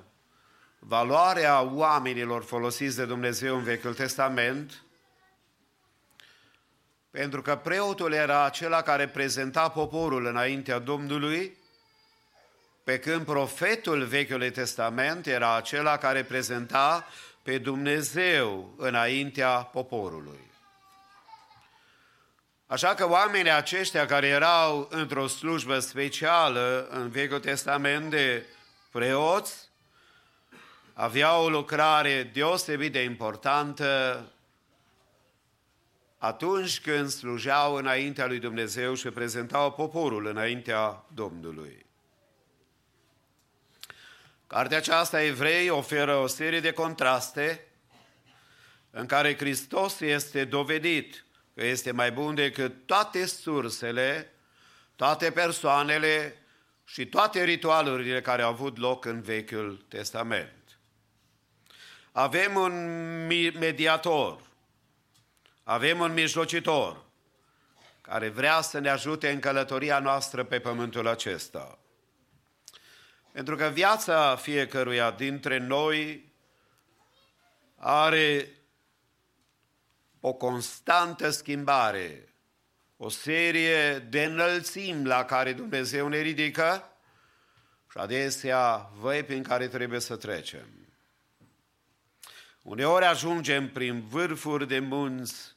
valoarea oamenilor folosiți de Dumnezeu în Vechiul Testament, pentru că preotul era acela care prezenta poporul înaintea Domnului, pe când profetul Vechiului Testament era acela care prezenta pe Dumnezeu înaintea poporului. Așa că oamenii aceștia care erau într-o slujbă specială în Vechiul Testament de preoți, aveau o lucrare deosebit de importantă atunci când slujeau înaintea lui Dumnezeu și prezentau poporul înaintea Domnului. Cartea aceasta, Evrei, oferă o serie de contraste în care Hristos este dovedit că este mai bun decât toate sursele, toate persoanele și toate ritualurile care au avut loc în Vechiul Testament. Avem un mediator, avem un mijlocitor care vrea să ne ajute în călătoria noastră pe pământul acesta. Pentru că viața fiecăruia dintre noi are o constantă schimbare, o serie de înălțimi la care Dumnezeu ne ridică și adesea văi prin care trebuie să trecem. Uneori ajungem prin vârfuri de munți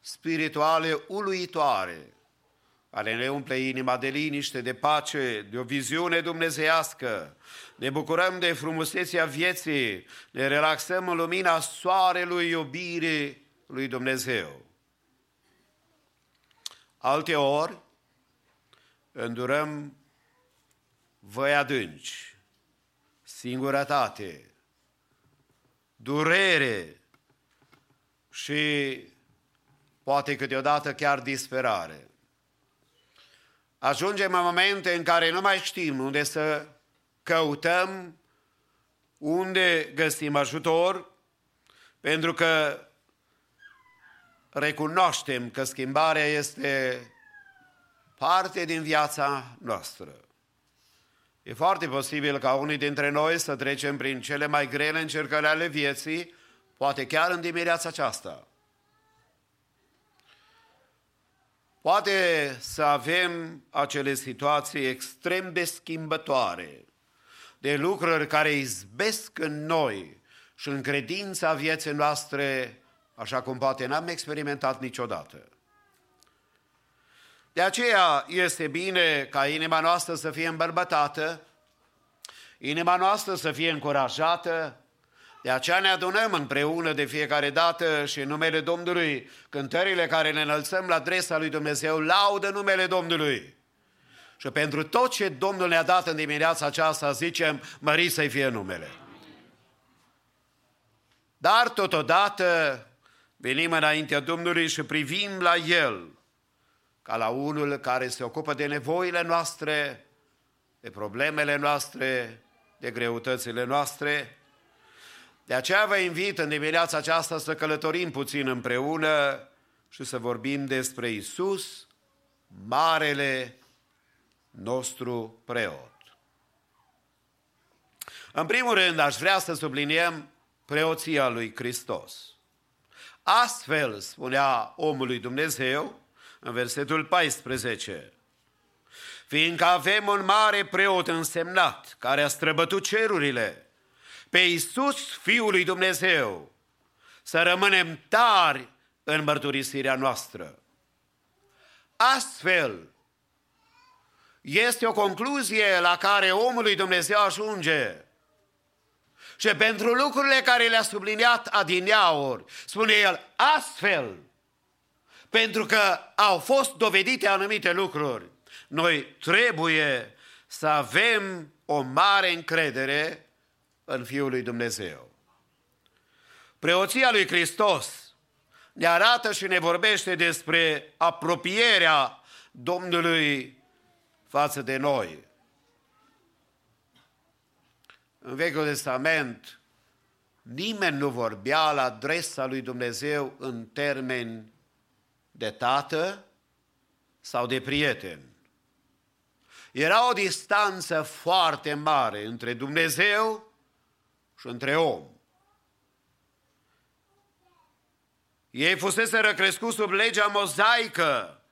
spirituale uluitoare, care ne umple inima de liniște, de pace, de o viziune dumnezeiască. Ne bucurăm de frumusețea vieții, ne relaxăm în lumina soarelui iubirii lui Dumnezeu. Alte ori, îndurăm văi adânci, singurătate, durere și poate câteodată chiar disperare. Ajungem în momente în care nu mai știm unde să căutăm, unde găsim ajutor, pentru că recunoaștem că schimbarea este parte din viața noastră. E foarte posibil ca unii dintre noi să trecem prin cele mai grele încercări ale vieții, poate chiar în dimineața aceasta. Poate să avem acele situații extrem de schimbătoare, de lucruri care izbesc în noi și în credința vieții noastre, așa cum poate n-am experimentat niciodată. De aceea este bine ca inima noastră să fie îmbărbătată, inima noastră să fie încurajată, de aceea ne adunăm împreună de fiecare dată și în numele Domnului cântările care ne înălțăm la adresa lui Dumnezeu, laudă numele Domnului. Și pentru tot ce Domnul ne-a dat în dimineața aceasta, zicem, mări să-i fie numele. Dar totodată venim înaintea Domnului și privim la El ca la unul care se ocupă de nevoile noastre, de problemele noastre, de greutățile noastre. De aceea vă invit în dimineața aceasta să călătorim puțin împreună și să vorbim despre Isus, Marele nostru preot. În primul rând, aș vrea să subliniem preoția lui Hristos. Astfel, spunea omului Dumnezeu, în versetul 14, fiindcă avem un mare preot însemnat, care a străbătut cerurile, pe Iisus, Fiul lui Dumnezeu, să rămânem tari în mărturisirea noastră. Astfel, este o concluzie la care omul lui Dumnezeu ajunge. Și pentru lucrurile care le-a subliniat adineauri, spune el, astfel, pentru că au fost dovedite anumite lucruri, noi trebuie să avem o mare încredere în Fiul lui Dumnezeu. Preoția lui Hristos ne arată și ne vorbește despre apropierea Domnului față de noi. În Vechiul Testament, nimeni nu vorbea la adresa lui Dumnezeu în termeni de tată sau de prieten. Era o distanță foarte mare între Dumnezeu și între om. Ei fusese răcrescut sub legea mozaică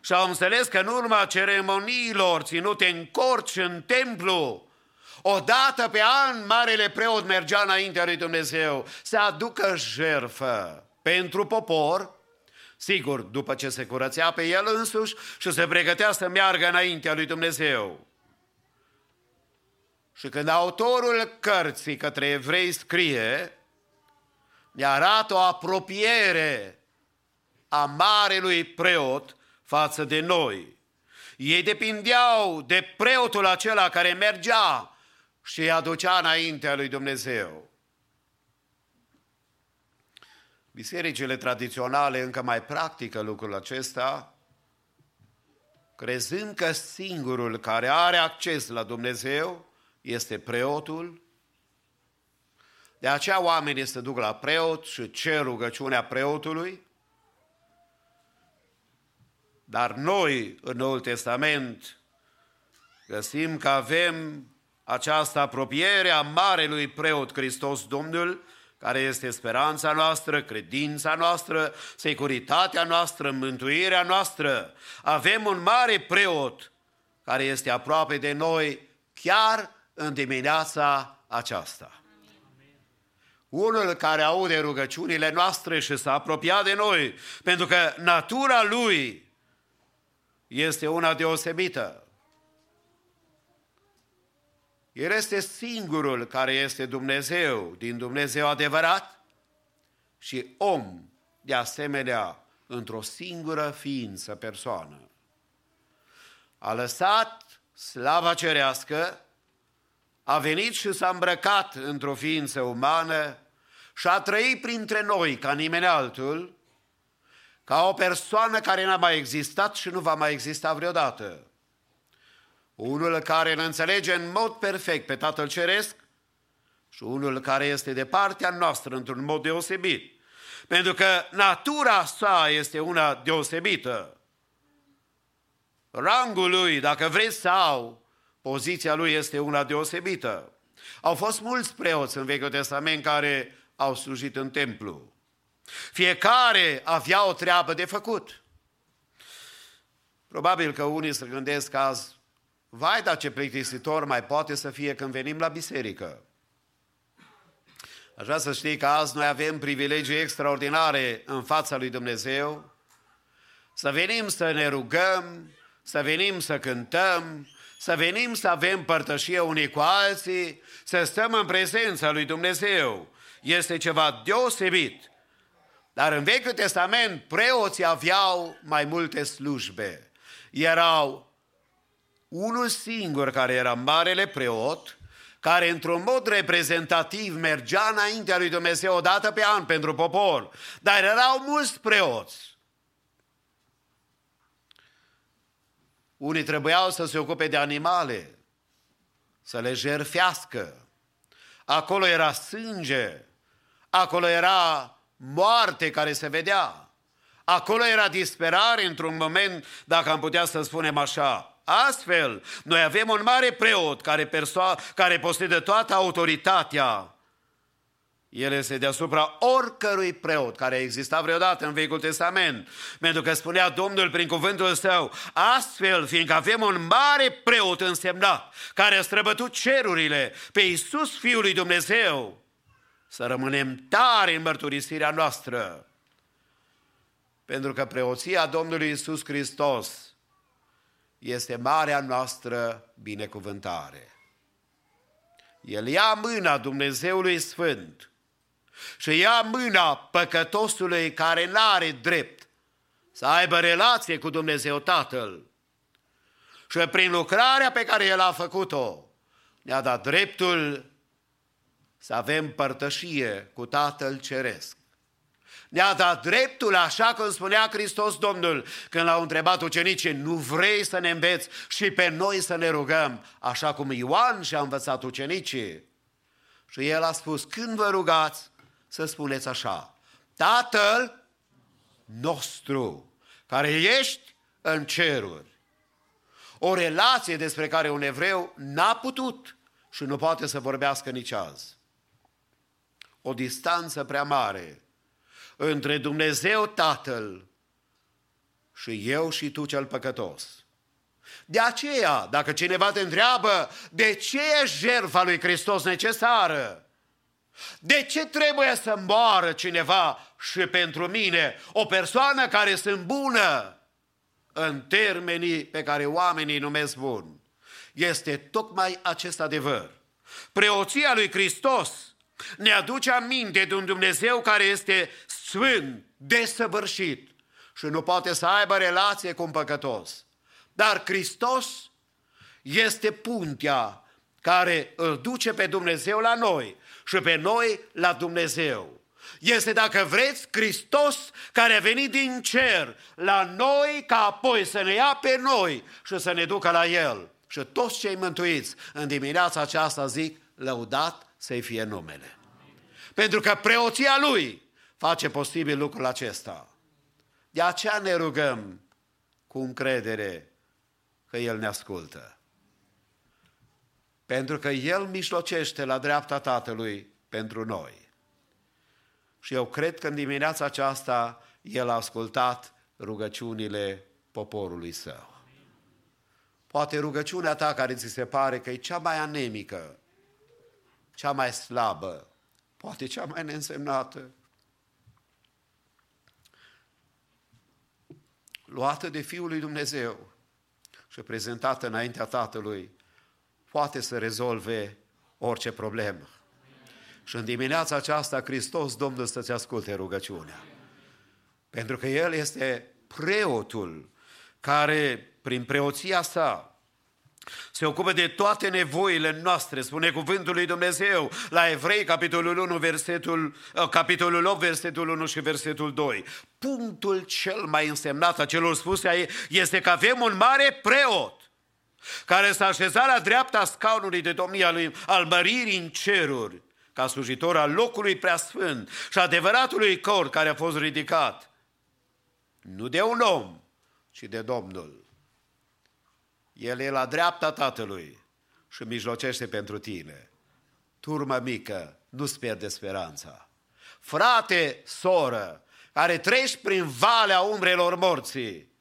și au înțeles că în urma ceremoniilor ținute în cort și în templu, o dată pe an, marele preot mergea înaintea lui Dumnezeu să aducă jerfă pentru popor, sigur, după ce se curățea pe el însuși și se pregătea să meargă înaintea lui Dumnezeu. Și când autorul cărții către evrei scrie, ne arată o apropiere a marelui preot față de noi. Ei depindeau de preotul acela care mergea și îi aducea înaintea lui Dumnezeu. Bisericile tradiționale încă mai practică lucrul acesta, crezând că singurul care are acces la Dumnezeu este preotul. De aceea oamenii se duc la preot și cer rugăciunea preotului. Dar noi, în Noul Testament, găsim că avem această apropiere a Marelui Preot Hristos Domnul, care este speranța noastră, credința noastră, securitatea noastră, mântuirea noastră. Avem un mare preot care este aproape de noi chiar în dimineața aceasta. Unul care aude rugăciunile noastre și s-a apropiat de noi, pentru că natura lui este una deosebită. El este singurul care este Dumnezeu, din Dumnezeu adevărat și om, de asemenea, într-o singură ființă, persoană. A lăsat slava cerească, a venit și s-a îmbrăcat într-o ființă umană și a trăit printre noi ca nimeni altul, ca o persoană care n-a mai existat și nu va mai exista vreodată unul care îl înțelege în mod perfect pe Tatăl Ceresc și unul care este de partea noastră într-un mod deosebit. Pentru că natura sa este una deosebită. Rangul lui, dacă vreți sau, poziția lui este una deosebită. Au fost mulți preoți în Vechiul Testament care au slujit în templu. Fiecare avea o treabă de făcut. Probabil că unii se gândesc azi, Vai, dar ce plictisitor mai poate să fie când venim la biserică. Aș vrea să știi că azi noi avem privilegii extraordinare în fața lui Dumnezeu, să venim să ne rugăm, să venim să cântăm, să venim să avem părtășie unii cu alții, să stăm în prezența lui Dumnezeu. Este ceva deosebit. Dar în Vechiul Testament preoții aveau mai multe slujbe. Erau unul singur care era marele preot, care într-un mod reprezentativ mergea înaintea lui Dumnezeu o dată pe an pentru popor, dar erau mulți preoți. Unii trebuiau să se ocupe de animale, să le jerfească. Acolo era sânge, acolo era moarte care se vedea. Acolo era disperare într-un moment, dacă am putea să spunem așa. Astfel, noi avem un mare preot care, perso- care posedă toată autoritatea. El este deasupra oricărui preot care a existat vreodată în Vechiul Testament. Pentru că spunea Domnul prin cuvântul său, astfel, fiindcă avem un mare preot însemnat, care a străbătut cerurile pe Iisus Fiul lui Dumnezeu, să rămânem tari în mărturisirea noastră. Pentru că preoția Domnului Iisus Hristos este marea noastră binecuvântare. El ia mâna Dumnezeului Sfânt și ia mâna păcătosului care nu are drept să aibă relație cu Dumnezeu Tatăl. Și prin lucrarea pe care El a făcut-o, ne-a dat dreptul să avem părtășie cu Tatăl Ceresc ne-a dat dreptul, așa cum spunea Hristos Domnul, când l-au întrebat ucenicii, nu vrei să ne înveți și pe noi să ne rugăm, așa cum Ioan și-a învățat ucenicii? Și el a spus, când vă rugați, să spuneți așa, Tatăl nostru, care ești în ceruri. O relație despre care un evreu n-a putut și nu poate să vorbească nici azi. O distanță prea mare între Dumnezeu Tatăl și eu și tu cel păcătos. De aceea, dacă cineva te întreabă de ce e jertfa lui Hristos necesară, de ce trebuie să moară cineva și pentru mine, o persoană care sunt bună în termenii pe care oamenii numesc bun? Este tocmai acest adevăr. Preoția lui Hristos ne aduce aminte de un Dumnezeu care este sfânt, desăvârșit și nu poate să aibă relație cu un păcătos. Dar Hristos este puntea care îl duce pe Dumnezeu la noi și pe noi la Dumnezeu. Este, dacă vreți, Hristos care a venit din cer la noi ca apoi să ne ia pe noi și să ne ducă la El. Și toți cei mântuiți în dimineața aceasta zic, lăudat să-i fie numele. Pentru că preoția Lui face posibil lucrul acesta. De aceea ne rugăm cu încredere că El ne ascultă. Pentru că El mijlocește la dreapta Tatălui pentru noi. Și eu cred că în dimineața aceasta el a ascultat rugăciunile poporului său. Poate rugăciunea ta care ți se pare că e cea mai anemică, cea mai slabă, poate cea mai neînsemnată, luată de Fiul lui Dumnezeu și prezentată înaintea Tatălui, poate să rezolve orice problemă. Și în dimineața aceasta Hristos Domnul să-ți asculte rugăciunea. Pentru că El este preotul care, prin preoția sa, se ocupă de toate nevoile noastre, spune cuvântul lui Dumnezeu la Evrei, capitolul 1, versetul, uh, capitolul 8, versetul 1 și versetul 2. Punctul cel mai însemnat a celor spuse aici este că avem un mare preot care s-a așezat la dreapta scaunului de domnia lui al măririi în ceruri, ca slujitor al locului preasfânt și adevăratului cor care a fost ridicat. Nu de un om, ci de Domnul. El e la dreapta Tatălui și mijlocește pentru tine. Turmă mică, nu-ți pierde speranța. Frate, soră, care treci prin valea umbrelor morții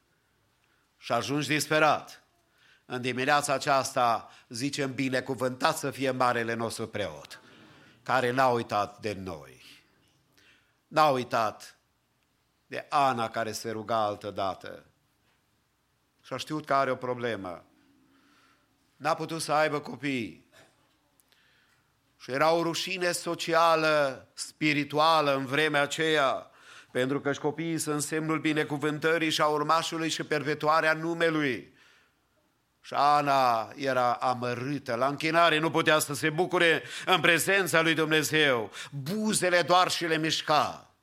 și ajungi disperat. În dimineața aceasta zicem binecuvântat să fie marele nostru preot, care n-a uitat de noi. N-a uitat de Ana care se ruga altă dată și a știut că are o problemă n-a putut să aibă copii. Și era o rușine socială, spirituală în vremea aceea, pentru că copiii sunt semnul binecuvântării și a urmașului și perpetuarea numelui. Și Ana era amărâtă, la închinare nu putea să se bucure în prezența lui Dumnezeu. Buzele doar și le mișca.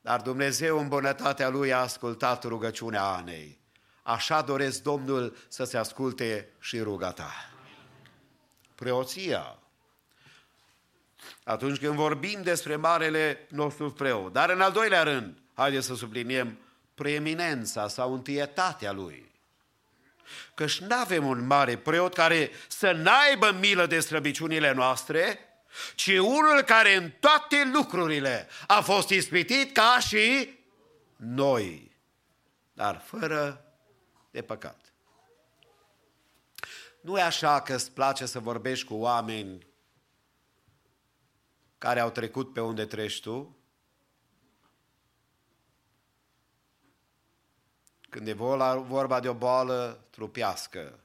Dar Dumnezeu în bunătatea lui a ascultat rugăciunea Anei Așa doresc Domnul să se asculte și ruga ta. Preoția. Atunci când vorbim despre marele nostru preot. Dar în al doilea rând, haideți să subliniem preeminența sau întâietatea lui. Căci nu avem un mare preot care să n-aibă milă de slăbiciunile noastre, ci unul care în toate lucrurile a fost ispitit ca și noi, dar fără de păcat. Nu e așa că îți place să vorbești cu oameni care au trecut pe unde treci tu? Când e vorba de o boală trupească,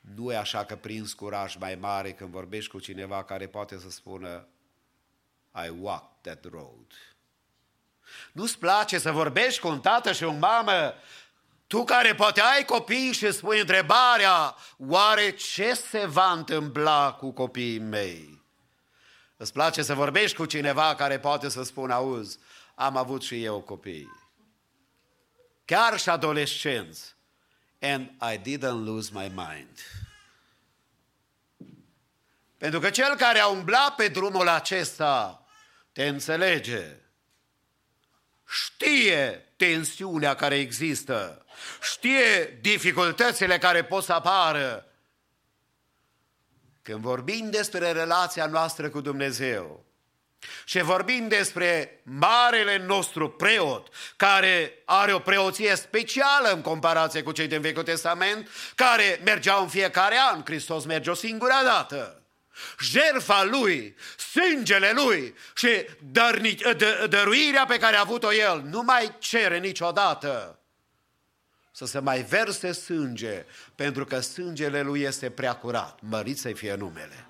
nu e așa că prinzi curaj mai mare când vorbești cu cineva care poate să spună I walked that road. Nu-ți place să vorbești cu un tată și o mamă tu care poate ai copii și spui întrebarea, oare ce se va întâmpla cu copiii mei? Îți place să vorbești cu cineva care poate să spună, auzi, am avut și eu copii. Chiar și adolescenți. And I didn't lose my mind. Pentru că cel care a umblat pe drumul acesta te înțelege. Știe tensiunea care există, știe dificultățile care pot să apară. Când vorbim despre relația noastră cu Dumnezeu și vorbim despre marele nostru preot, care are o preoție specială în comparație cu cei din Vechiul Testament, care mergeau în fiecare an, Hristos merge o singură dată jerfa lui, sângele lui și dăruirea pe care a avut-o el nu mai cere niciodată să se mai verse sânge, pentru că sângele lui este prea curat, mărit să fie numele.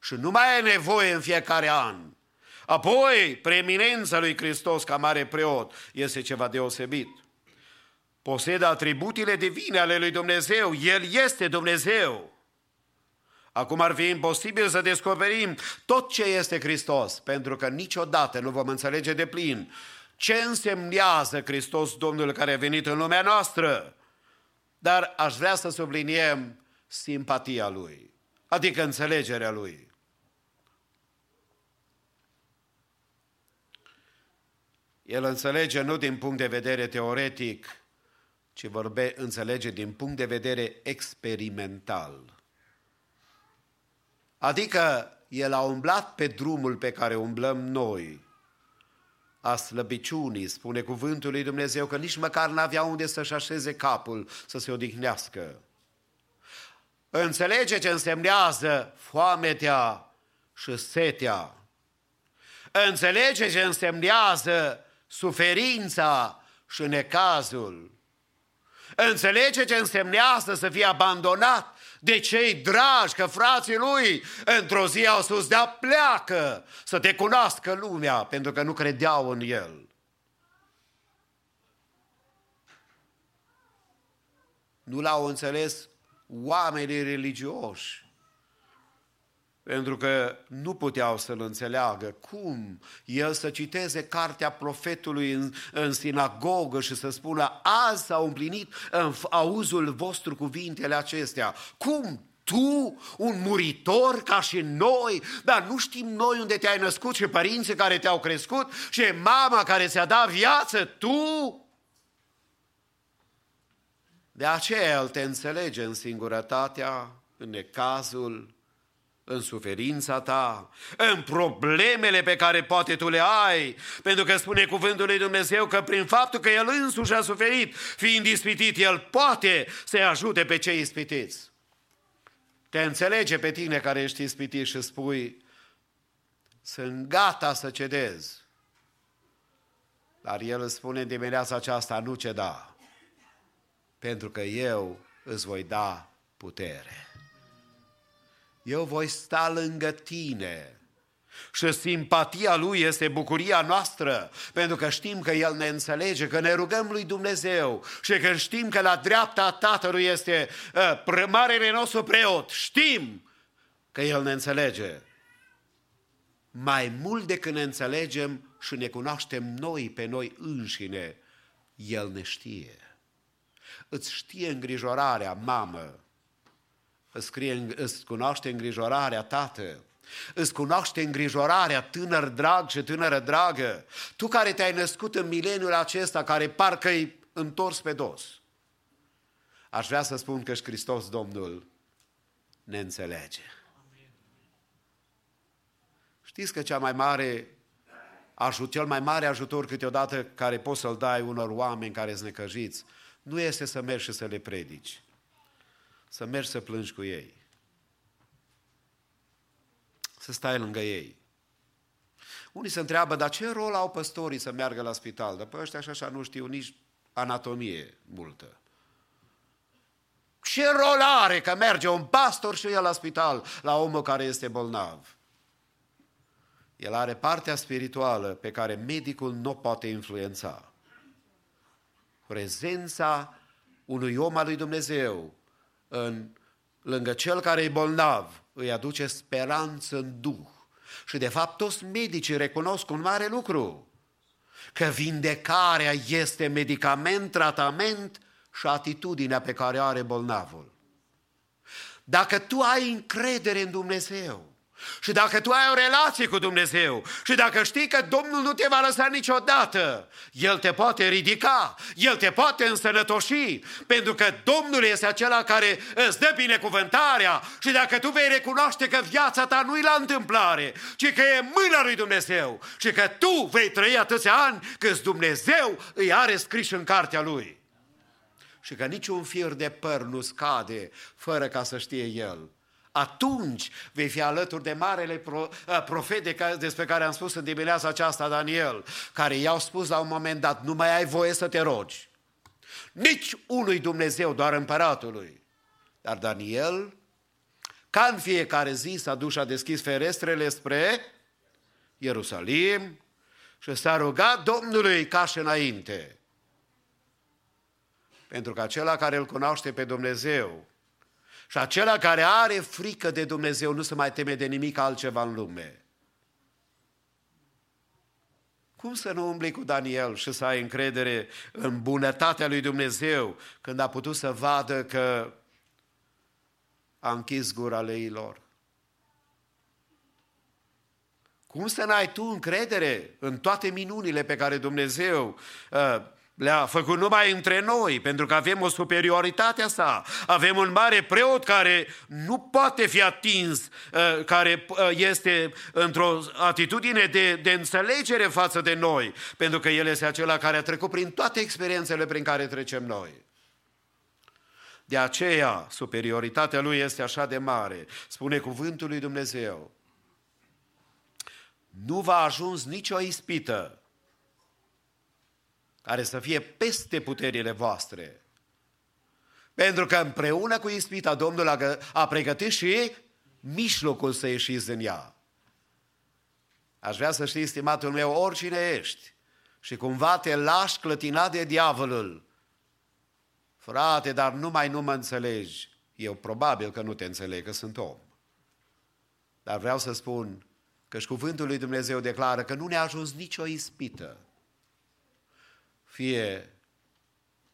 Și nu mai e nevoie în fiecare an. Apoi, preeminența lui Hristos ca mare preot este ceva deosebit. Posedă atributile divine ale lui Dumnezeu. El este Dumnezeu. Acum ar fi imposibil să descoperim tot ce este Hristos, pentru că niciodată nu vom înțelege de plin ce însemnează Hristos Domnul care a venit în lumea noastră. Dar aș vrea să subliniem simpatia Lui, adică înțelegerea Lui. El înțelege nu din punct de vedere teoretic, ci vorbe, înțelege din punct de vedere experimental. Adică el a umblat pe drumul pe care umblăm noi, a slăbiciunii, spune cuvântul lui Dumnezeu, că nici măcar n-avea unde să-și așeze capul, să se odihnească. Înțelege ce însemnează foametea și setea. Înțelege ce însemnează suferința și necazul. Înțelege ce însemnează să fie abandonat de cei dragi, că frații lui într-o zi au spus, de pleacă să te cunoască lumea, pentru că nu credeau în el. Nu l-au înțeles oamenii religioși. Pentru că nu puteau să-l înțeleagă. Cum el să citeze cartea profetului în, în sinagogă și să spună azi s-au împlinit în auzul vostru cuvintele acestea. Cum tu, un muritor ca și noi, dar nu știm noi unde te-ai născut și părinții care te-au crescut și mama care ți-a dat viață, tu? De aceea El te înțelege în singurătatea, în necazul, în suferința ta, în problemele pe care poate tu le ai, pentru că spune cuvântul lui Dumnezeu că prin faptul că El însuși a suferit, fiind ispitit, El poate să-i ajute pe cei ispitiți. Te înțelege pe tine care ești ispitit și spui, sunt gata să cedez. Dar El îți spune dimineața aceasta, nu ceda pentru că eu îți voi da putere. Eu voi sta lângă tine. Și simpatia lui este bucuria noastră, pentru că știm că El ne înțelege, că ne rugăm lui Dumnezeu și că știm că la dreapta Tatălui este uh, marele nostru preot. Știm că El ne înțelege. Mai mult decât ne înțelegem și ne cunoaștem noi pe noi înșine, El ne știe îți știe îngrijorarea, mamă, îți, scrie, îți cunoaște îngrijorarea, tată, îți cunoaște îngrijorarea, tânăr drag și tânără dragă, tu care te-ai născut în mileniul acesta, care parcă-i întors pe dos. Aș vrea să spun că și Hristos Domnul ne înțelege. Știți că cea mai mare ajut, cel mai mare ajutor câteodată care poți să-l dai unor oameni care sunt necăjiți, nu este să mergi și să le predici, să mergi să plângi cu ei, să stai lângă ei. Unii se întreabă, dar ce rol au păstorii să meargă la spital? Dar pe ăștia așa, așa nu știu nici anatomie multă. Ce rol are că merge un pastor și el la spital, la omul care este bolnav? El are partea spirituală pe care medicul nu o poate influența prezența unui om al lui Dumnezeu în, lângă cel care e bolnav îi aduce speranță în Duh. Și de fapt toți medicii recunosc un mare lucru, că vindecarea este medicament, tratament și atitudinea pe care are bolnavul. Dacă tu ai încredere în Dumnezeu, și dacă tu ai o relație cu Dumnezeu și dacă știi că Domnul nu te va lăsa niciodată, El te poate ridica, El te poate însănătoși, pentru că Domnul este acela care îți dă binecuvântarea și dacă tu vei recunoaște că viața ta nu e la întâmplare, ci că e mâna lui Dumnezeu și că tu vei trăi atâția ani cât Dumnezeu îi are scris în cartea Lui. Și că niciun fir de păr nu scade fără ca să știe El atunci vei fi alături de marele profet despre care am spus în dimineața aceasta, Daniel, care i-au spus la un moment dat, nu mai ai voie să te rogi. Nici unui Dumnezeu, doar împăratului. Dar Daniel, ca în fiecare zi, s-a dus și a deschis ferestrele spre Ierusalim și s-a rugat Domnului ca și înainte. Pentru că acela care îl cunoaște pe Dumnezeu și acela care are frică de Dumnezeu nu se mai teme de nimic altceva în lume. Cum să nu umbli cu Daniel și să ai încredere în bunătatea lui Dumnezeu când a putut să vadă că a închis gura leilor? Cum să n-ai tu încredere în toate minunile pe care Dumnezeu uh, le-a făcut numai între noi, pentru că avem o superioritate a sa. Avem un mare preot care nu poate fi atins, uh, care uh, este într-o atitudine de, de înțelegere față de noi, pentru că El este acela care a trecut prin toate experiențele prin care trecem noi. De aceea, superioritatea Lui este așa de mare. Spune cuvântul lui Dumnezeu. Nu va ajuns nicio ispită care să fie peste puterile voastre. Pentru că împreună cu ispita Domnul a, gă- a pregătit și mijlocul să ieșiți din ea. Aș vrea să știi, stimatul meu, oricine ești și cumva te lași clătinat de diavolul, frate, dar numai nu mă înțelegi. Eu probabil că nu te înțeleg, că sunt om. Dar vreau să spun că și cuvântul lui Dumnezeu declară că nu ne-a ajuns nicio ispită fie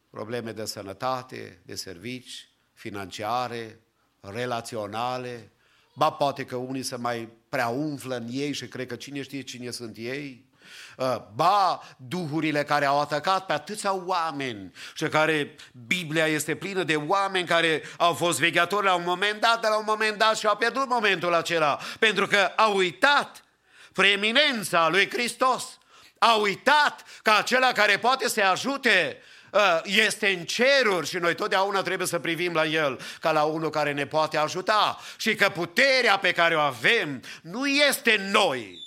probleme de sănătate, de servici, financiare, relaționale, ba poate că unii se mai prea umflă în ei și cred că cine știe cine sunt ei, Uh, ba duhurile care au atacat pe atâția oameni și care Biblia este plină de oameni care au fost vegheatori la un moment dat, de la un moment dat și au pierdut momentul acela, pentru că au uitat preeminența lui Hristos a uitat că acela care poate să ajute uh, este în ceruri și noi totdeauna trebuie să privim la El ca la unul care ne poate ajuta și că puterea pe care o avem nu este în noi.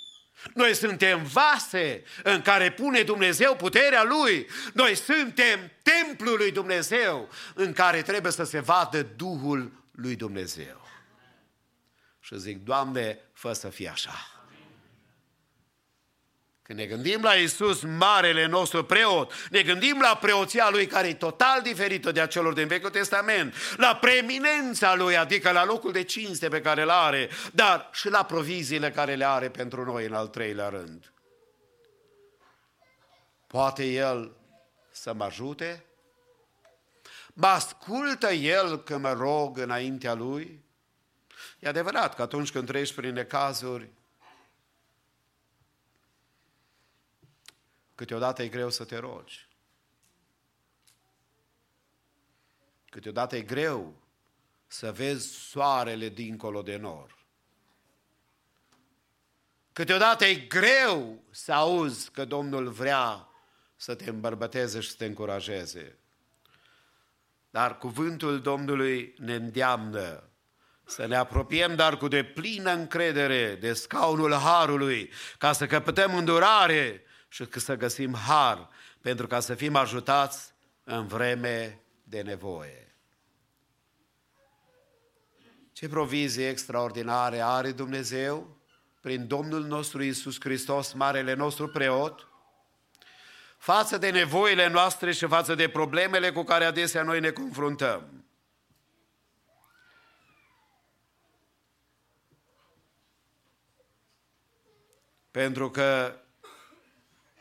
Noi suntem vase în care pune Dumnezeu puterea Lui. Noi suntem templul lui Dumnezeu în care trebuie să se vadă Duhul lui Dumnezeu. Și zic, Doamne, fă să fie așa. Când ne gândim la Isus, marele nostru preot, ne gândim la preoția lui care e total diferită de a celor din Vechiul Testament, la preeminența lui, adică la locul de cinste pe care îl are, dar și la proviziile care le are pentru noi în al treilea rând. Poate El să mă ajute? Mă ascultă El când mă rog înaintea Lui? E adevărat că atunci când treci prin necazuri, Câteodată e greu să te rogi. Câteodată e greu să vezi soarele dincolo de nor. Câteodată e greu să auzi că Domnul vrea să te îmbărbăteze și să te încurajeze. Dar cuvântul Domnului ne îndeamnă să ne apropiem, dar cu deplină încredere de scaunul Harului, ca să căpătăm îndurare și să găsim har pentru ca să fim ajutați în vreme de nevoie. Ce provizii extraordinare are Dumnezeu prin Domnul nostru Isus Hristos, Marele nostru preot, față de nevoile noastre și față de problemele cu care adesea noi ne confruntăm. Pentru că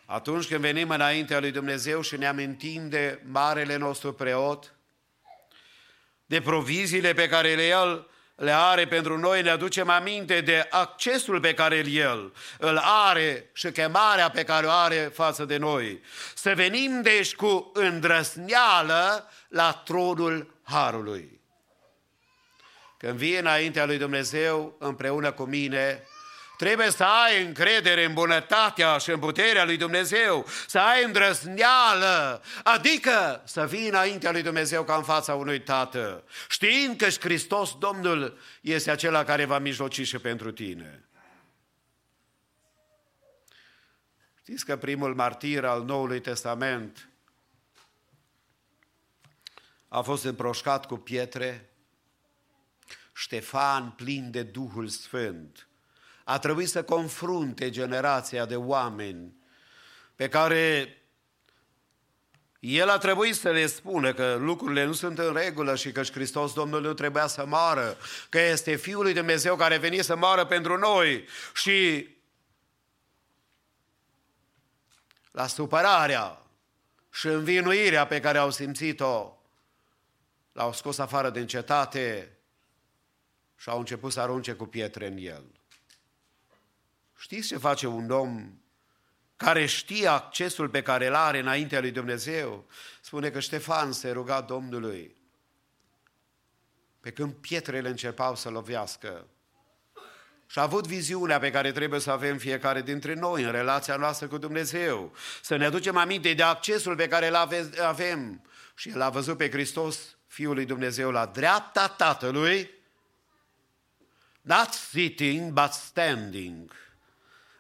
atunci când venim înaintea lui Dumnezeu și ne amintim de marele nostru preot, de proviziile pe care le El le are pentru noi, ne aducem aminte de accesul pe care El îl are și chemarea pe care o are față de noi. Să venim deci cu îndrăsneală la tronul Harului. Când vii înaintea lui Dumnezeu împreună cu mine, Trebuie să ai încredere în bunătatea și în puterea lui Dumnezeu, să ai îndrăzneală, adică să vii înaintea lui Dumnezeu ca în fața unui tată, știind că și Hristos Domnul este acela care va mijloci și pentru tine. Știți că primul martir al Noului Testament a fost împroșcat cu pietre? Ștefan plin de Duhul Sfânt a trebuit să confrunte generația de oameni pe care el a trebuit să le spună că lucrurile nu sunt în regulă și că și Hristos Domnul nu trebuia să moară, că este Fiul lui Dumnezeu care veni să moară pentru noi și la supărarea și învinuirea pe care au simțit-o, l-au scos afară din cetate și au început să arunce cu pietre în el. Știți ce face un om care știe accesul pe care îl are înaintea lui Dumnezeu, spune că Ștefan se ruga Domnului pe când pietrele începau să lovească. Și a avut viziunea pe care trebuie să avem fiecare dintre noi în relația noastră cu Dumnezeu. Să ne aducem aminte de accesul pe care îl ave- avem. Și el a văzut pe Hristos, Fiul lui Dumnezeu, la dreapta Tatălui, not sitting, but standing.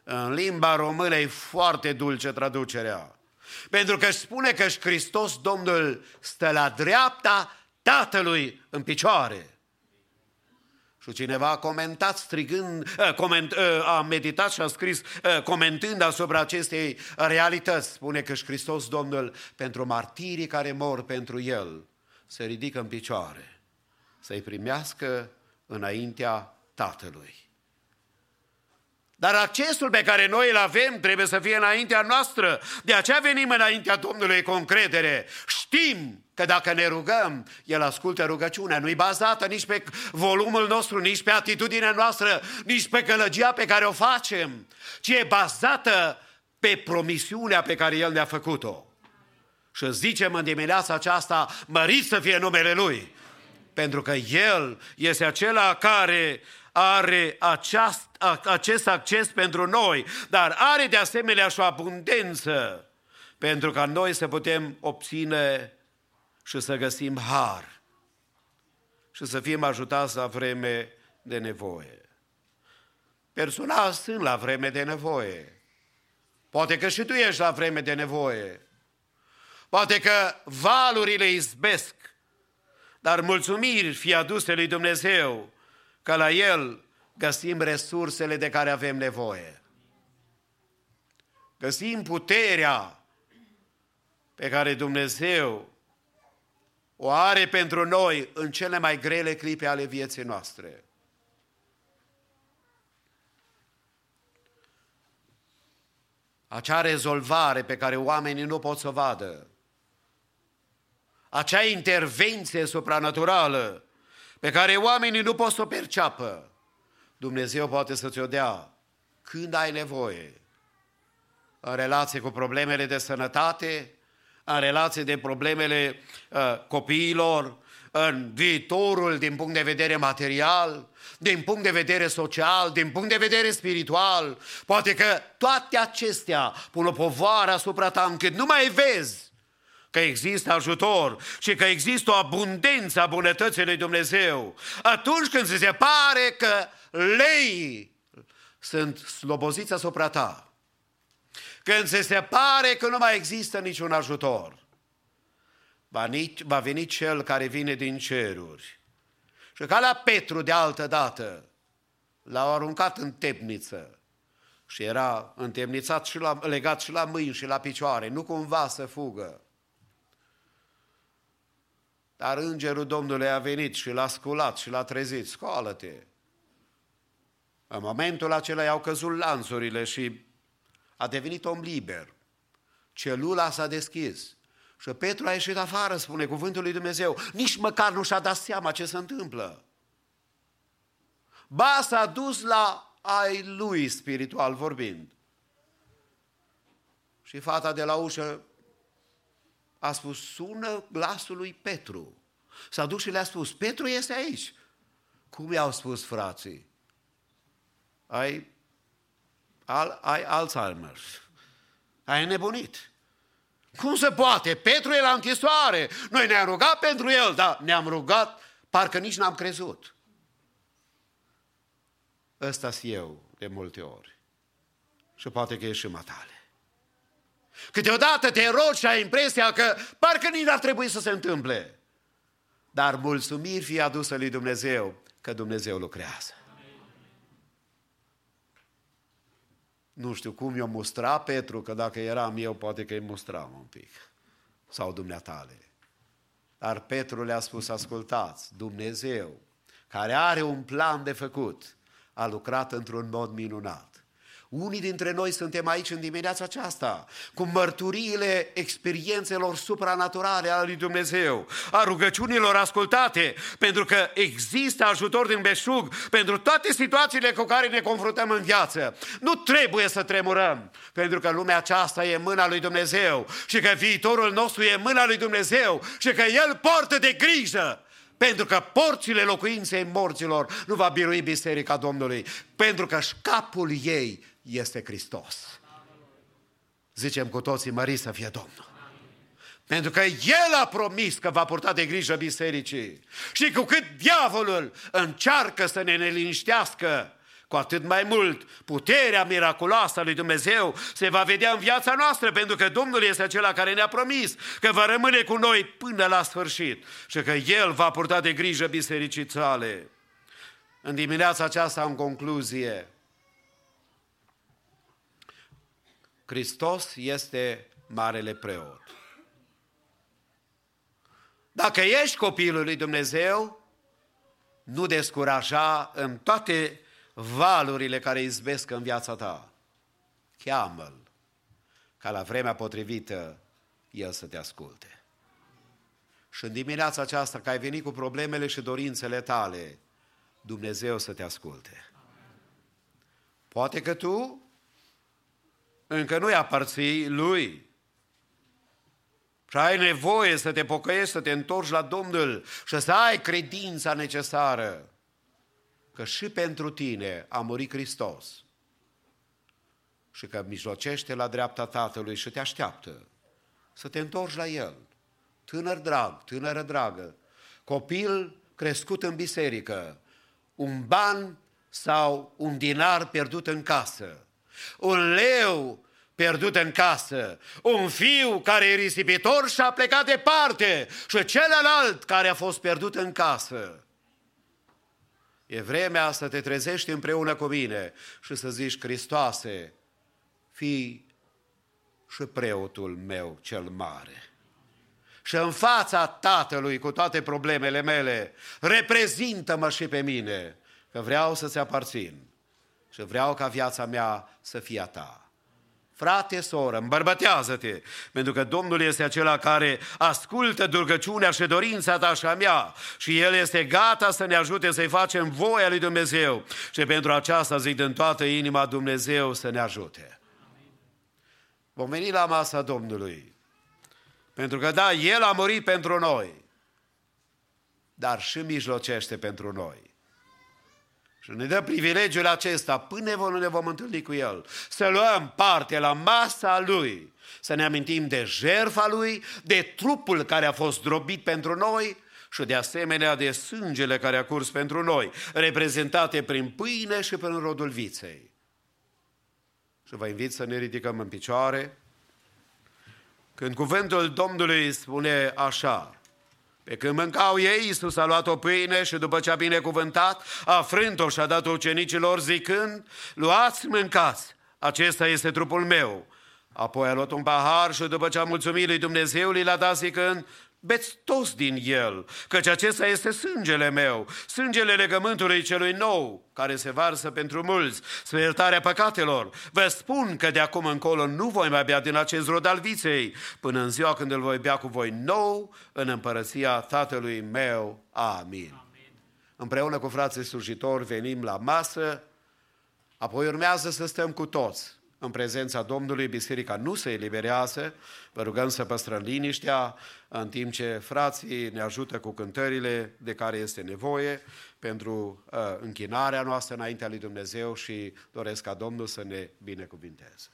În limba română e foarte dulce traducerea. Pentru că își spune că și Hristos Domnul stă la dreapta Tatălui în picioare. Și cineva a comentat strigând, eh, coment, eh, a meditat și a scris eh, comentând asupra acestei realități. Spune că și Hristos Domnul pentru martirii care mor pentru El se ridică în picioare să-i primească înaintea Tatălui. Dar accesul pe care noi îl avem trebuie să fie înaintea noastră. De aceea venim înaintea Domnului cu încredere. Știm că dacă ne rugăm, El ascultă rugăciunea. Nu-i bazată nici pe volumul nostru, nici pe atitudinea noastră, nici pe călăgia pe care o facem, ci e bazată pe promisiunea pe care El ne-a făcut-o. Și zicem în dimineața aceasta, mărit să fie numele Lui, pentru că El este acela care are aceast, acest acces pentru noi, dar are de asemenea și o abundență pentru ca noi să putem obține și să găsim har și să fim ajutați la vreme de nevoie. Personal sunt la vreme de nevoie. Poate că și tu ești la vreme de nevoie. Poate că valurile izbesc, dar mulțumiri fie aduse lui Dumnezeu că la El găsim resursele de care avem nevoie. Găsim puterea pe care Dumnezeu o are pentru noi în cele mai grele clipe ale vieții noastre. Acea rezolvare pe care oamenii nu pot să o vadă, acea intervenție supranaturală pe care oamenii nu pot să o perceapă, Dumnezeu poate să ți-o dea când ai nevoie, în relație cu problemele de sănătate, în relație de problemele uh, copiilor, în viitorul din punct de vedere material, din punct de vedere social, din punct de vedere spiritual. Poate că toate acestea pun o povară asupra ta încât nu mai vezi că există ajutor și că există o abundență a bunătății lui Dumnezeu. Atunci când ți se pare că lei sunt sloboziți asupra ta, când ți se pare că nu mai există niciun ajutor, va, nici, va veni cel care vine din ceruri. Și ca la Petru de altă dată, l-au aruncat în temniță și era întemnițat și la, legat și la mâini și la picioare, nu cumva să fugă. Dar îngerul Domnului a venit și l-a sculat și l-a trezit, scoală-te. În momentul acela i-au căzut lanțurile și a devenit om liber. Celula s-a deschis. Și Petru a ieșit afară, spune cuvântul lui Dumnezeu. Nici măcar nu și-a dat seama ce se întâmplă. Ba s-a dus la ai lui spiritual vorbind. Și fata de la ușă a spus, sună glasul lui Petru. S-a dus și le-a spus, Petru este aici. Cum i-au spus frații? Ai, al, ai Alzheimer. Ai nebunit. Cum se poate? Petru e la închisoare. Noi ne-am rugat pentru el, dar ne-am rugat, parcă nici n-am crezut. ăsta eu de multe ori. Și poate că e și matale. Câteodată te rogi și ai impresia că parcă nici n-ar trebui să se întâmple. Dar mulțumiri fie adusă lui Dumnezeu că Dumnezeu lucrează. Nu știu cum i-o mustra Petru, că dacă eram eu, poate că îi mustram un pic. Sau dumneatale. Dar Petru le-a spus, ascultați, Dumnezeu, care are un plan de făcut, a lucrat într-un mod minunat. Unii dintre noi suntem aici în dimineața aceasta cu mărturiile experiențelor supranaturale ale lui Dumnezeu, a rugăciunilor ascultate, pentru că există ajutor din beșug pentru toate situațiile cu care ne confruntăm în viață. Nu trebuie să tremurăm, pentru că lumea aceasta e în mâna lui Dumnezeu și că viitorul nostru e în mâna lui Dumnezeu și că El poartă de grijă pentru că porțile locuinței morților nu va birui Biserica Domnului, pentru că șcapul ei este Hristos. Zicem cu toții, mări să fie Domnul. Pentru că El a promis că va purta de grijă bisericii. Și cu cât diavolul încearcă să ne neliniștească, cu atât mai mult puterea miraculoasă a lui Dumnezeu se va vedea în viața noastră, pentru că Domnul este acela care ne-a promis că va rămâne cu noi până la sfârșit și că El va purta de grijă bisericii sale. În dimineața aceasta, în concluzie, Hristos este Marele Preot. Dacă ești copilul lui Dumnezeu, nu descuraja în toate valurile care izbesc în viața ta. Cheamă-L ca la vremea potrivită El să te asculte. Și în dimineața aceasta, că ai venit cu problemele și dorințele tale, Dumnezeu să te asculte. Poate că tu încă nu-i aparții Lui. Și ai nevoie să te pocăiești, să te întorci la Domnul și să ai credința necesară că și pentru tine a murit Hristos și că mijlocește la dreapta Tatălui și te așteaptă să te întorci la El. Tânăr drag, tânără dragă, copil crescut în biserică, un ban sau un dinar pierdut în casă, un leu pierdut în casă, un fiu care e risipitor și a plecat departe și celălalt care a fost pierdut în casă. E vremea să te trezești împreună cu mine și să zici, Hristoase, fii și preotul meu cel mare. Și în fața Tatălui, cu toate problemele mele, reprezintă-mă și pe mine, că vreau să-ți aparțin și vreau ca viața mea să fie a ta. Frate, soră, îmbărbătează-te, pentru că Domnul este acela care ascultă durgăciunea și dorința ta și a mea și El este gata să ne ajute să-i facem voia lui Dumnezeu și pentru aceasta zic din toată inima Dumnezeu să ne ajute. Vom veni la masa Domnului, pentru că da, El a murit pentru noi, dar și mijlocește pentru noi. Și ne dă privilegiul acesta până nu ne vom întâlni cu El. Să luăm parte la masa Lui, să ne amintim de jertfa Lui, de trupul care a fost drobit pentru noi și de asemenea de sângele care a curs pentru noi, reprezentate prin pâine și prin rodul viței. Și vă invit să ne ridicăm în picioare. Când cuvântul Domnului spune așa, pe când mâncau ei, Iisus a luat o pâine și după ce a binecuvântat, a frânt-o și a dat-o ucenicilor zicând, luați, mâncați, acesta este trupul meu. Apoi a luat un pahar și după ce a mulțumit lui Dumnezeu, l-a dat zicând, beți toți din el, căci acesta este sângele meu, sângele legământului celui nou, care se varsă pentru mulți, spre iertarea păcatelor. Vă spun că de acum încolo nu voi mai bea din acest rod al viței, până în ziua când îl voi bea cu voi nou în împărăția Tatălui meu. Amin. Amin. Împreună cu frații slujitori venim la masă, apoi urmează să stăm cu toți în prezența Domnului, biserica nu se eliberează, vă rugăm să păstrăm liniștea, în timp ce frații ne ajută cu cântările de care este nevoie pentru uh, închinarea noastră înaintea lui Dumnezeu și doresc ca Domnul să ne binecuvinteze.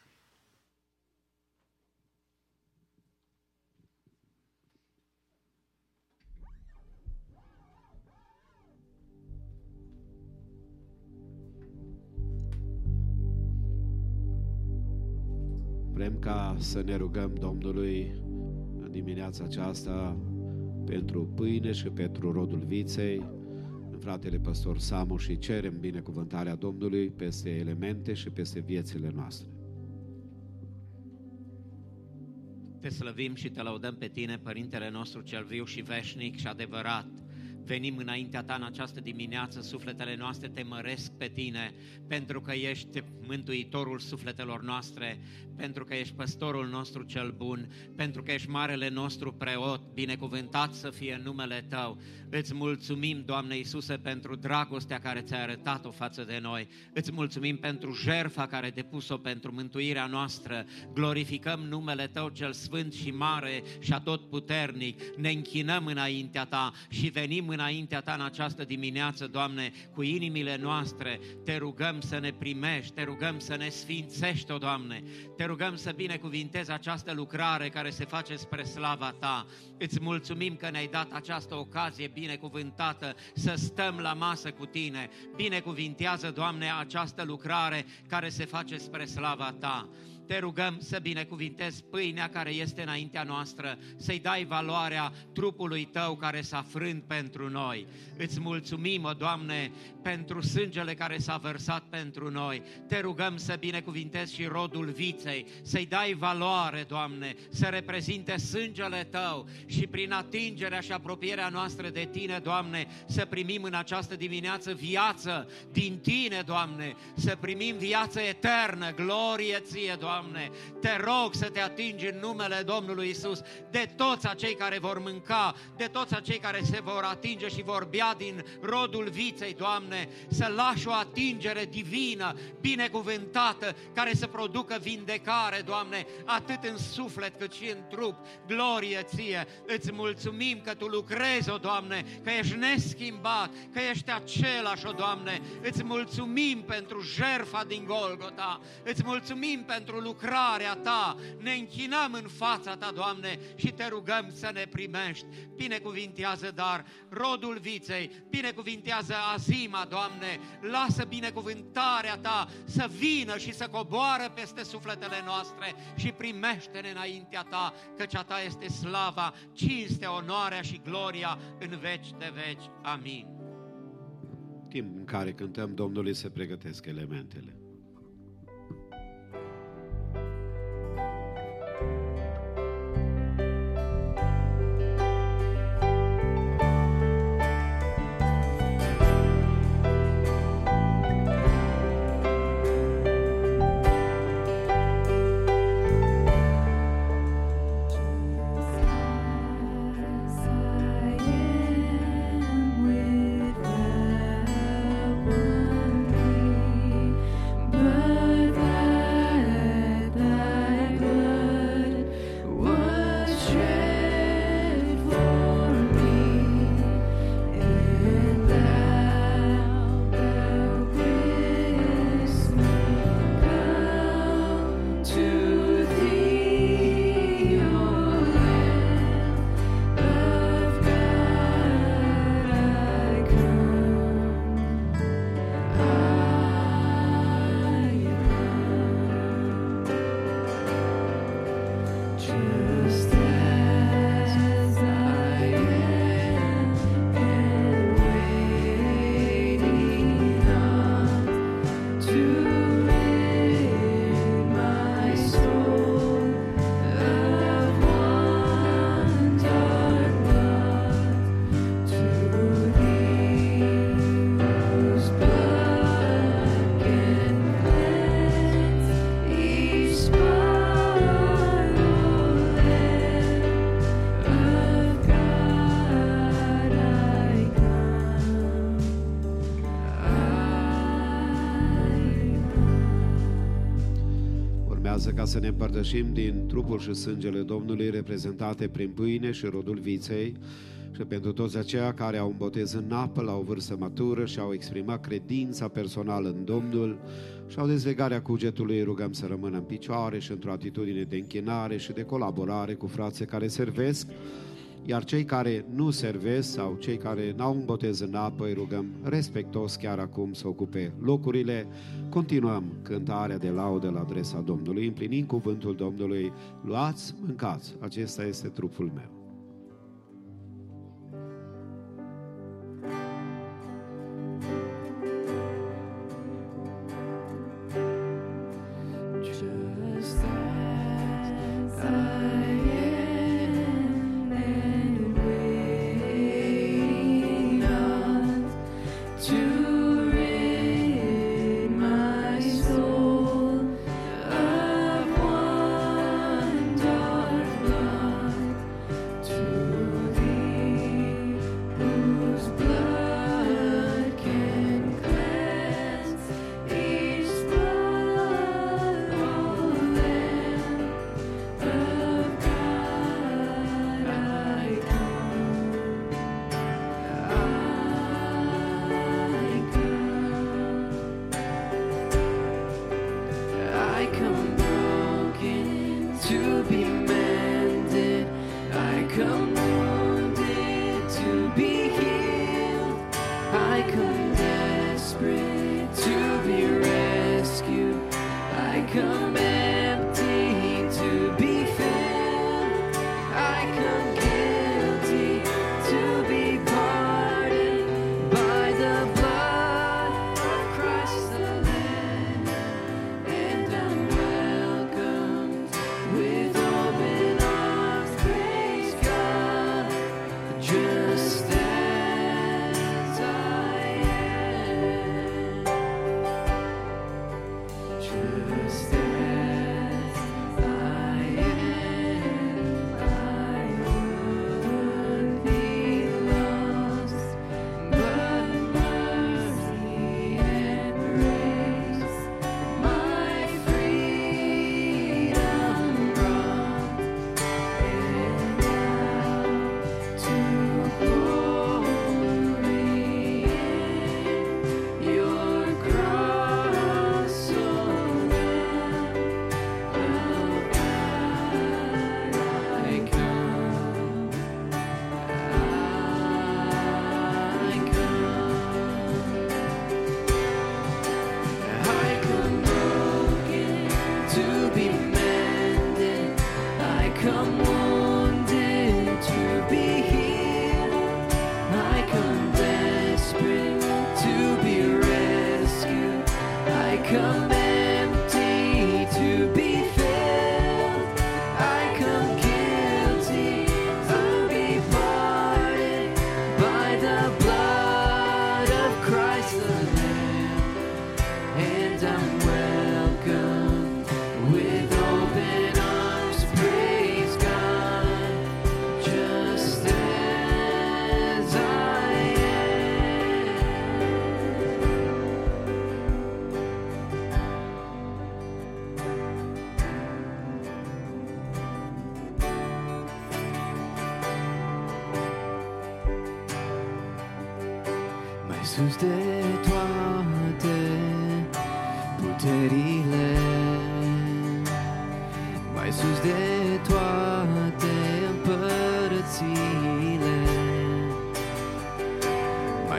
Vrem ca să ne rugăm Domnului în dimineața aceasta pentru pâine și pentru rodul viței, în fratele păstor Samu și cerem binecuvântarea Domnului peste elemente și peste viețile noastre. Te slăvim și te laudăm pe tine, Părintele nostru cel viu și veșnic și adevărat, venim înaintea ta în această dimineață, sufletele noastre te măresc pe tine, pentru că ești mântuitorul sufletelor noastre, pentru că ești păstorul nostru cel bun, pentru că ești marele nostru preot, binecuvântat să fie numele tău. Îți mulțumim, Doamne Iisuse, pentru dragostea care ți-ai arătat-o față de noi. Îți mulțumim pentru jertfa care ai depus-o pentru mântuirea noastră. Glorificăm numele Tău cel sfânt și mare și atotputernic. Ne închinăm înaintea Ta și venim înaintea Ta în această dimineață, Doamne, cu inimile noastre. Te rugăm să ne primești, te rugăm să ne sfințești, o Doamne. Te rugăm să binecuvintezi această lucrare care se face spre slava Ta. Îți mulțumim că ne-ai dat această ocazie binecuvântată să stăm la masă cu Tine. Binecuvintează, Doamne, această lucrare care se face spre slava Ta. Te rugăm să binecuvintezi pâinea care este înaintea noastră, să-i dai valoarea trupului Tău care s-a frânt pentru noi. Îți mulțumim, o Doamne, pentru sângele care s-a vărsat pentru noi. Te rugăm să binecuvintezi și rodul viței, să-i dai valoare, Doamne, să reprezinte sângele Tău și prin atingerea și apropierea noastră de Tine, Doamne, să primim în această dimineață viață din Tine, Doamne, să primim viață eternă, glorie Ție, Doamne. Te rog să te atingi în numele Domnului Isus de toți acei care vor mânca, de toți acei care se vor atinge și vor bea din rodul viței, Doamne, să lași o atingere divină, binecuvântată, care să producă vindecare, Doamne, atât în suflet cât și în trup. Glorie Ție! Îți mulțumim că Tu lucrezi, o Doamne, că ești neschimbat, că ești același, o Doamne. Îți mulțumim pentru jerfa din Golgota, îți mulțumim pentru lucrarea Ta. Ne închinăm în fața Ta, Doamne, și Te rugăm să ne primești. Binecuvintează, dar rodul viței, binecuvintează azima, Doamne, lasă binecuvântarea Ta să vină și să coboară peste sufletele noastre și primește-ne înaintea Ta, căci a Ta este slava, cinstea, onoarea și gloria în veci de veci. Amin. Timp în care cântăm Domnului se pregătesc elementele. Urmează ca să ne împărtășim din trupul și sângele Domnului reprezentate prin pâine și rodul viței. Și pentru toți aceia care au un botez în apă la o vârstă matură și au exprimat credința personală în Domnul și au dezlegarea cugetului, rugăm să rămână în picioare și într-o atitudine de închinare și de colaborare cu frații care servesc, iar cei care nu servesc sau cei care n-au un botez în apă, îi rugăm respectos chiar acum să ocupe locurile. Continuăm cântarea de laudă la adresa Domnului, împlinind cuvântul Domnului, luați, mâncați, acesta este trupul meu.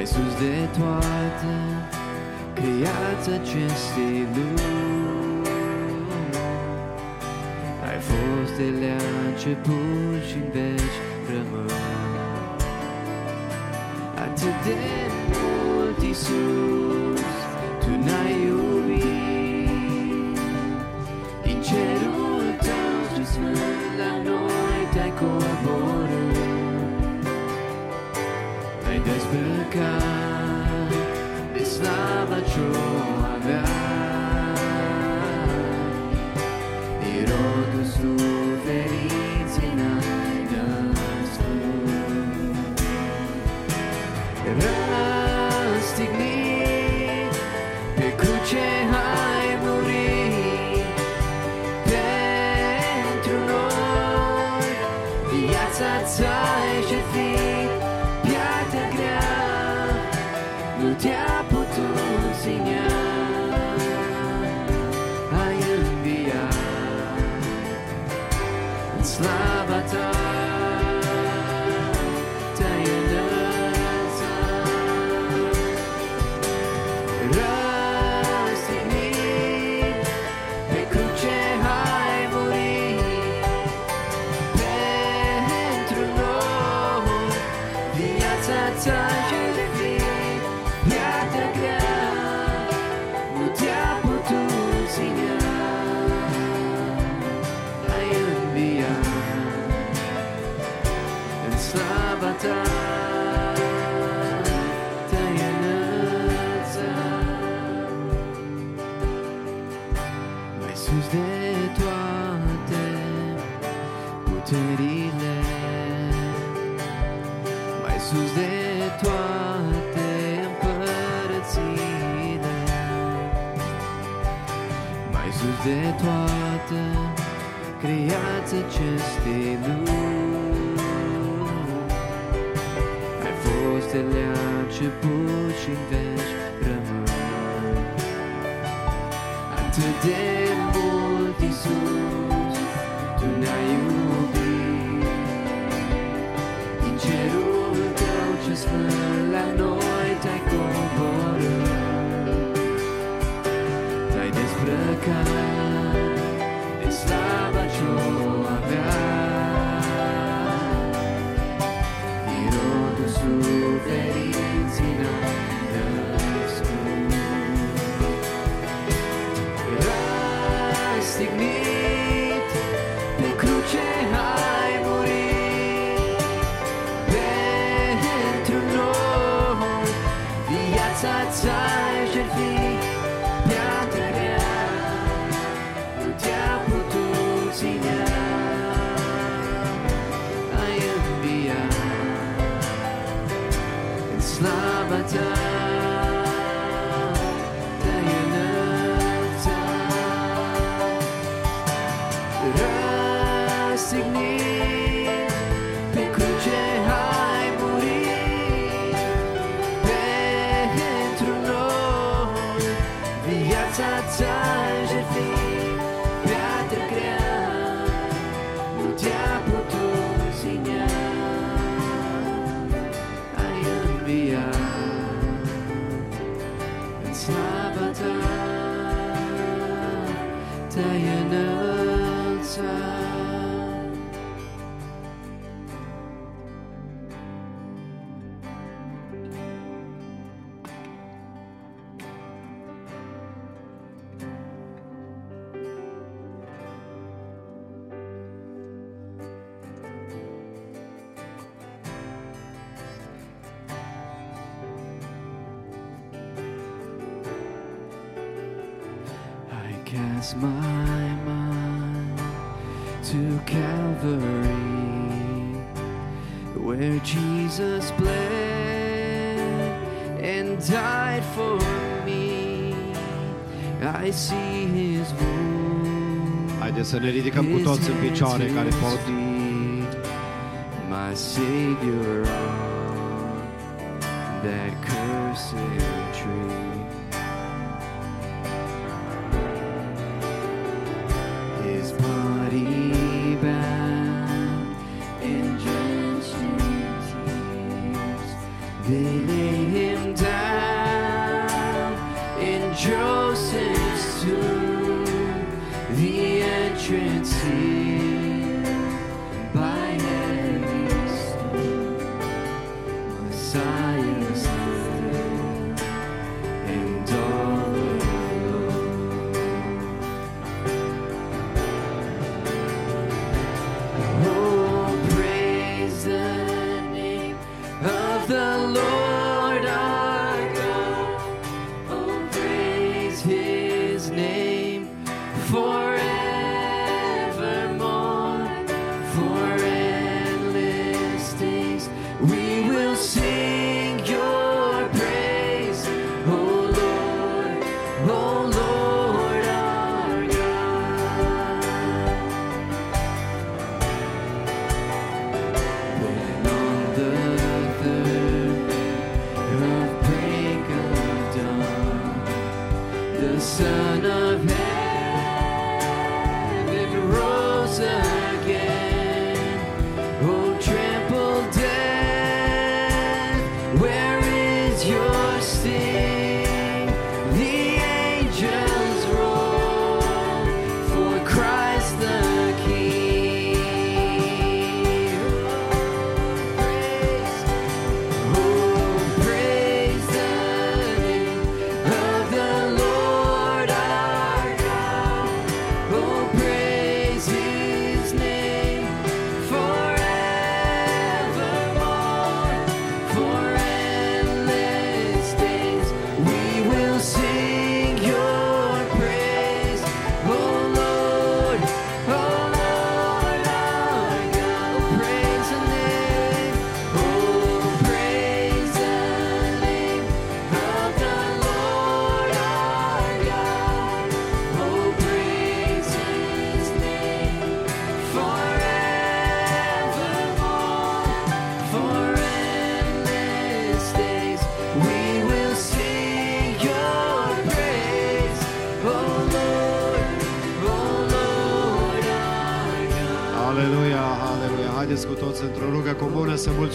mai sus de toate Creați acestei lumi. Ai fost de la început și veci rămâi. Atât de mult, Iisus turns my mind to Calvary, where Jesus bled and died for me. I see his wounds. His să ne ridicăm. My Savior on that cursed tree.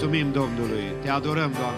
Mulțumim Domnului. Te adorăm, Doamne.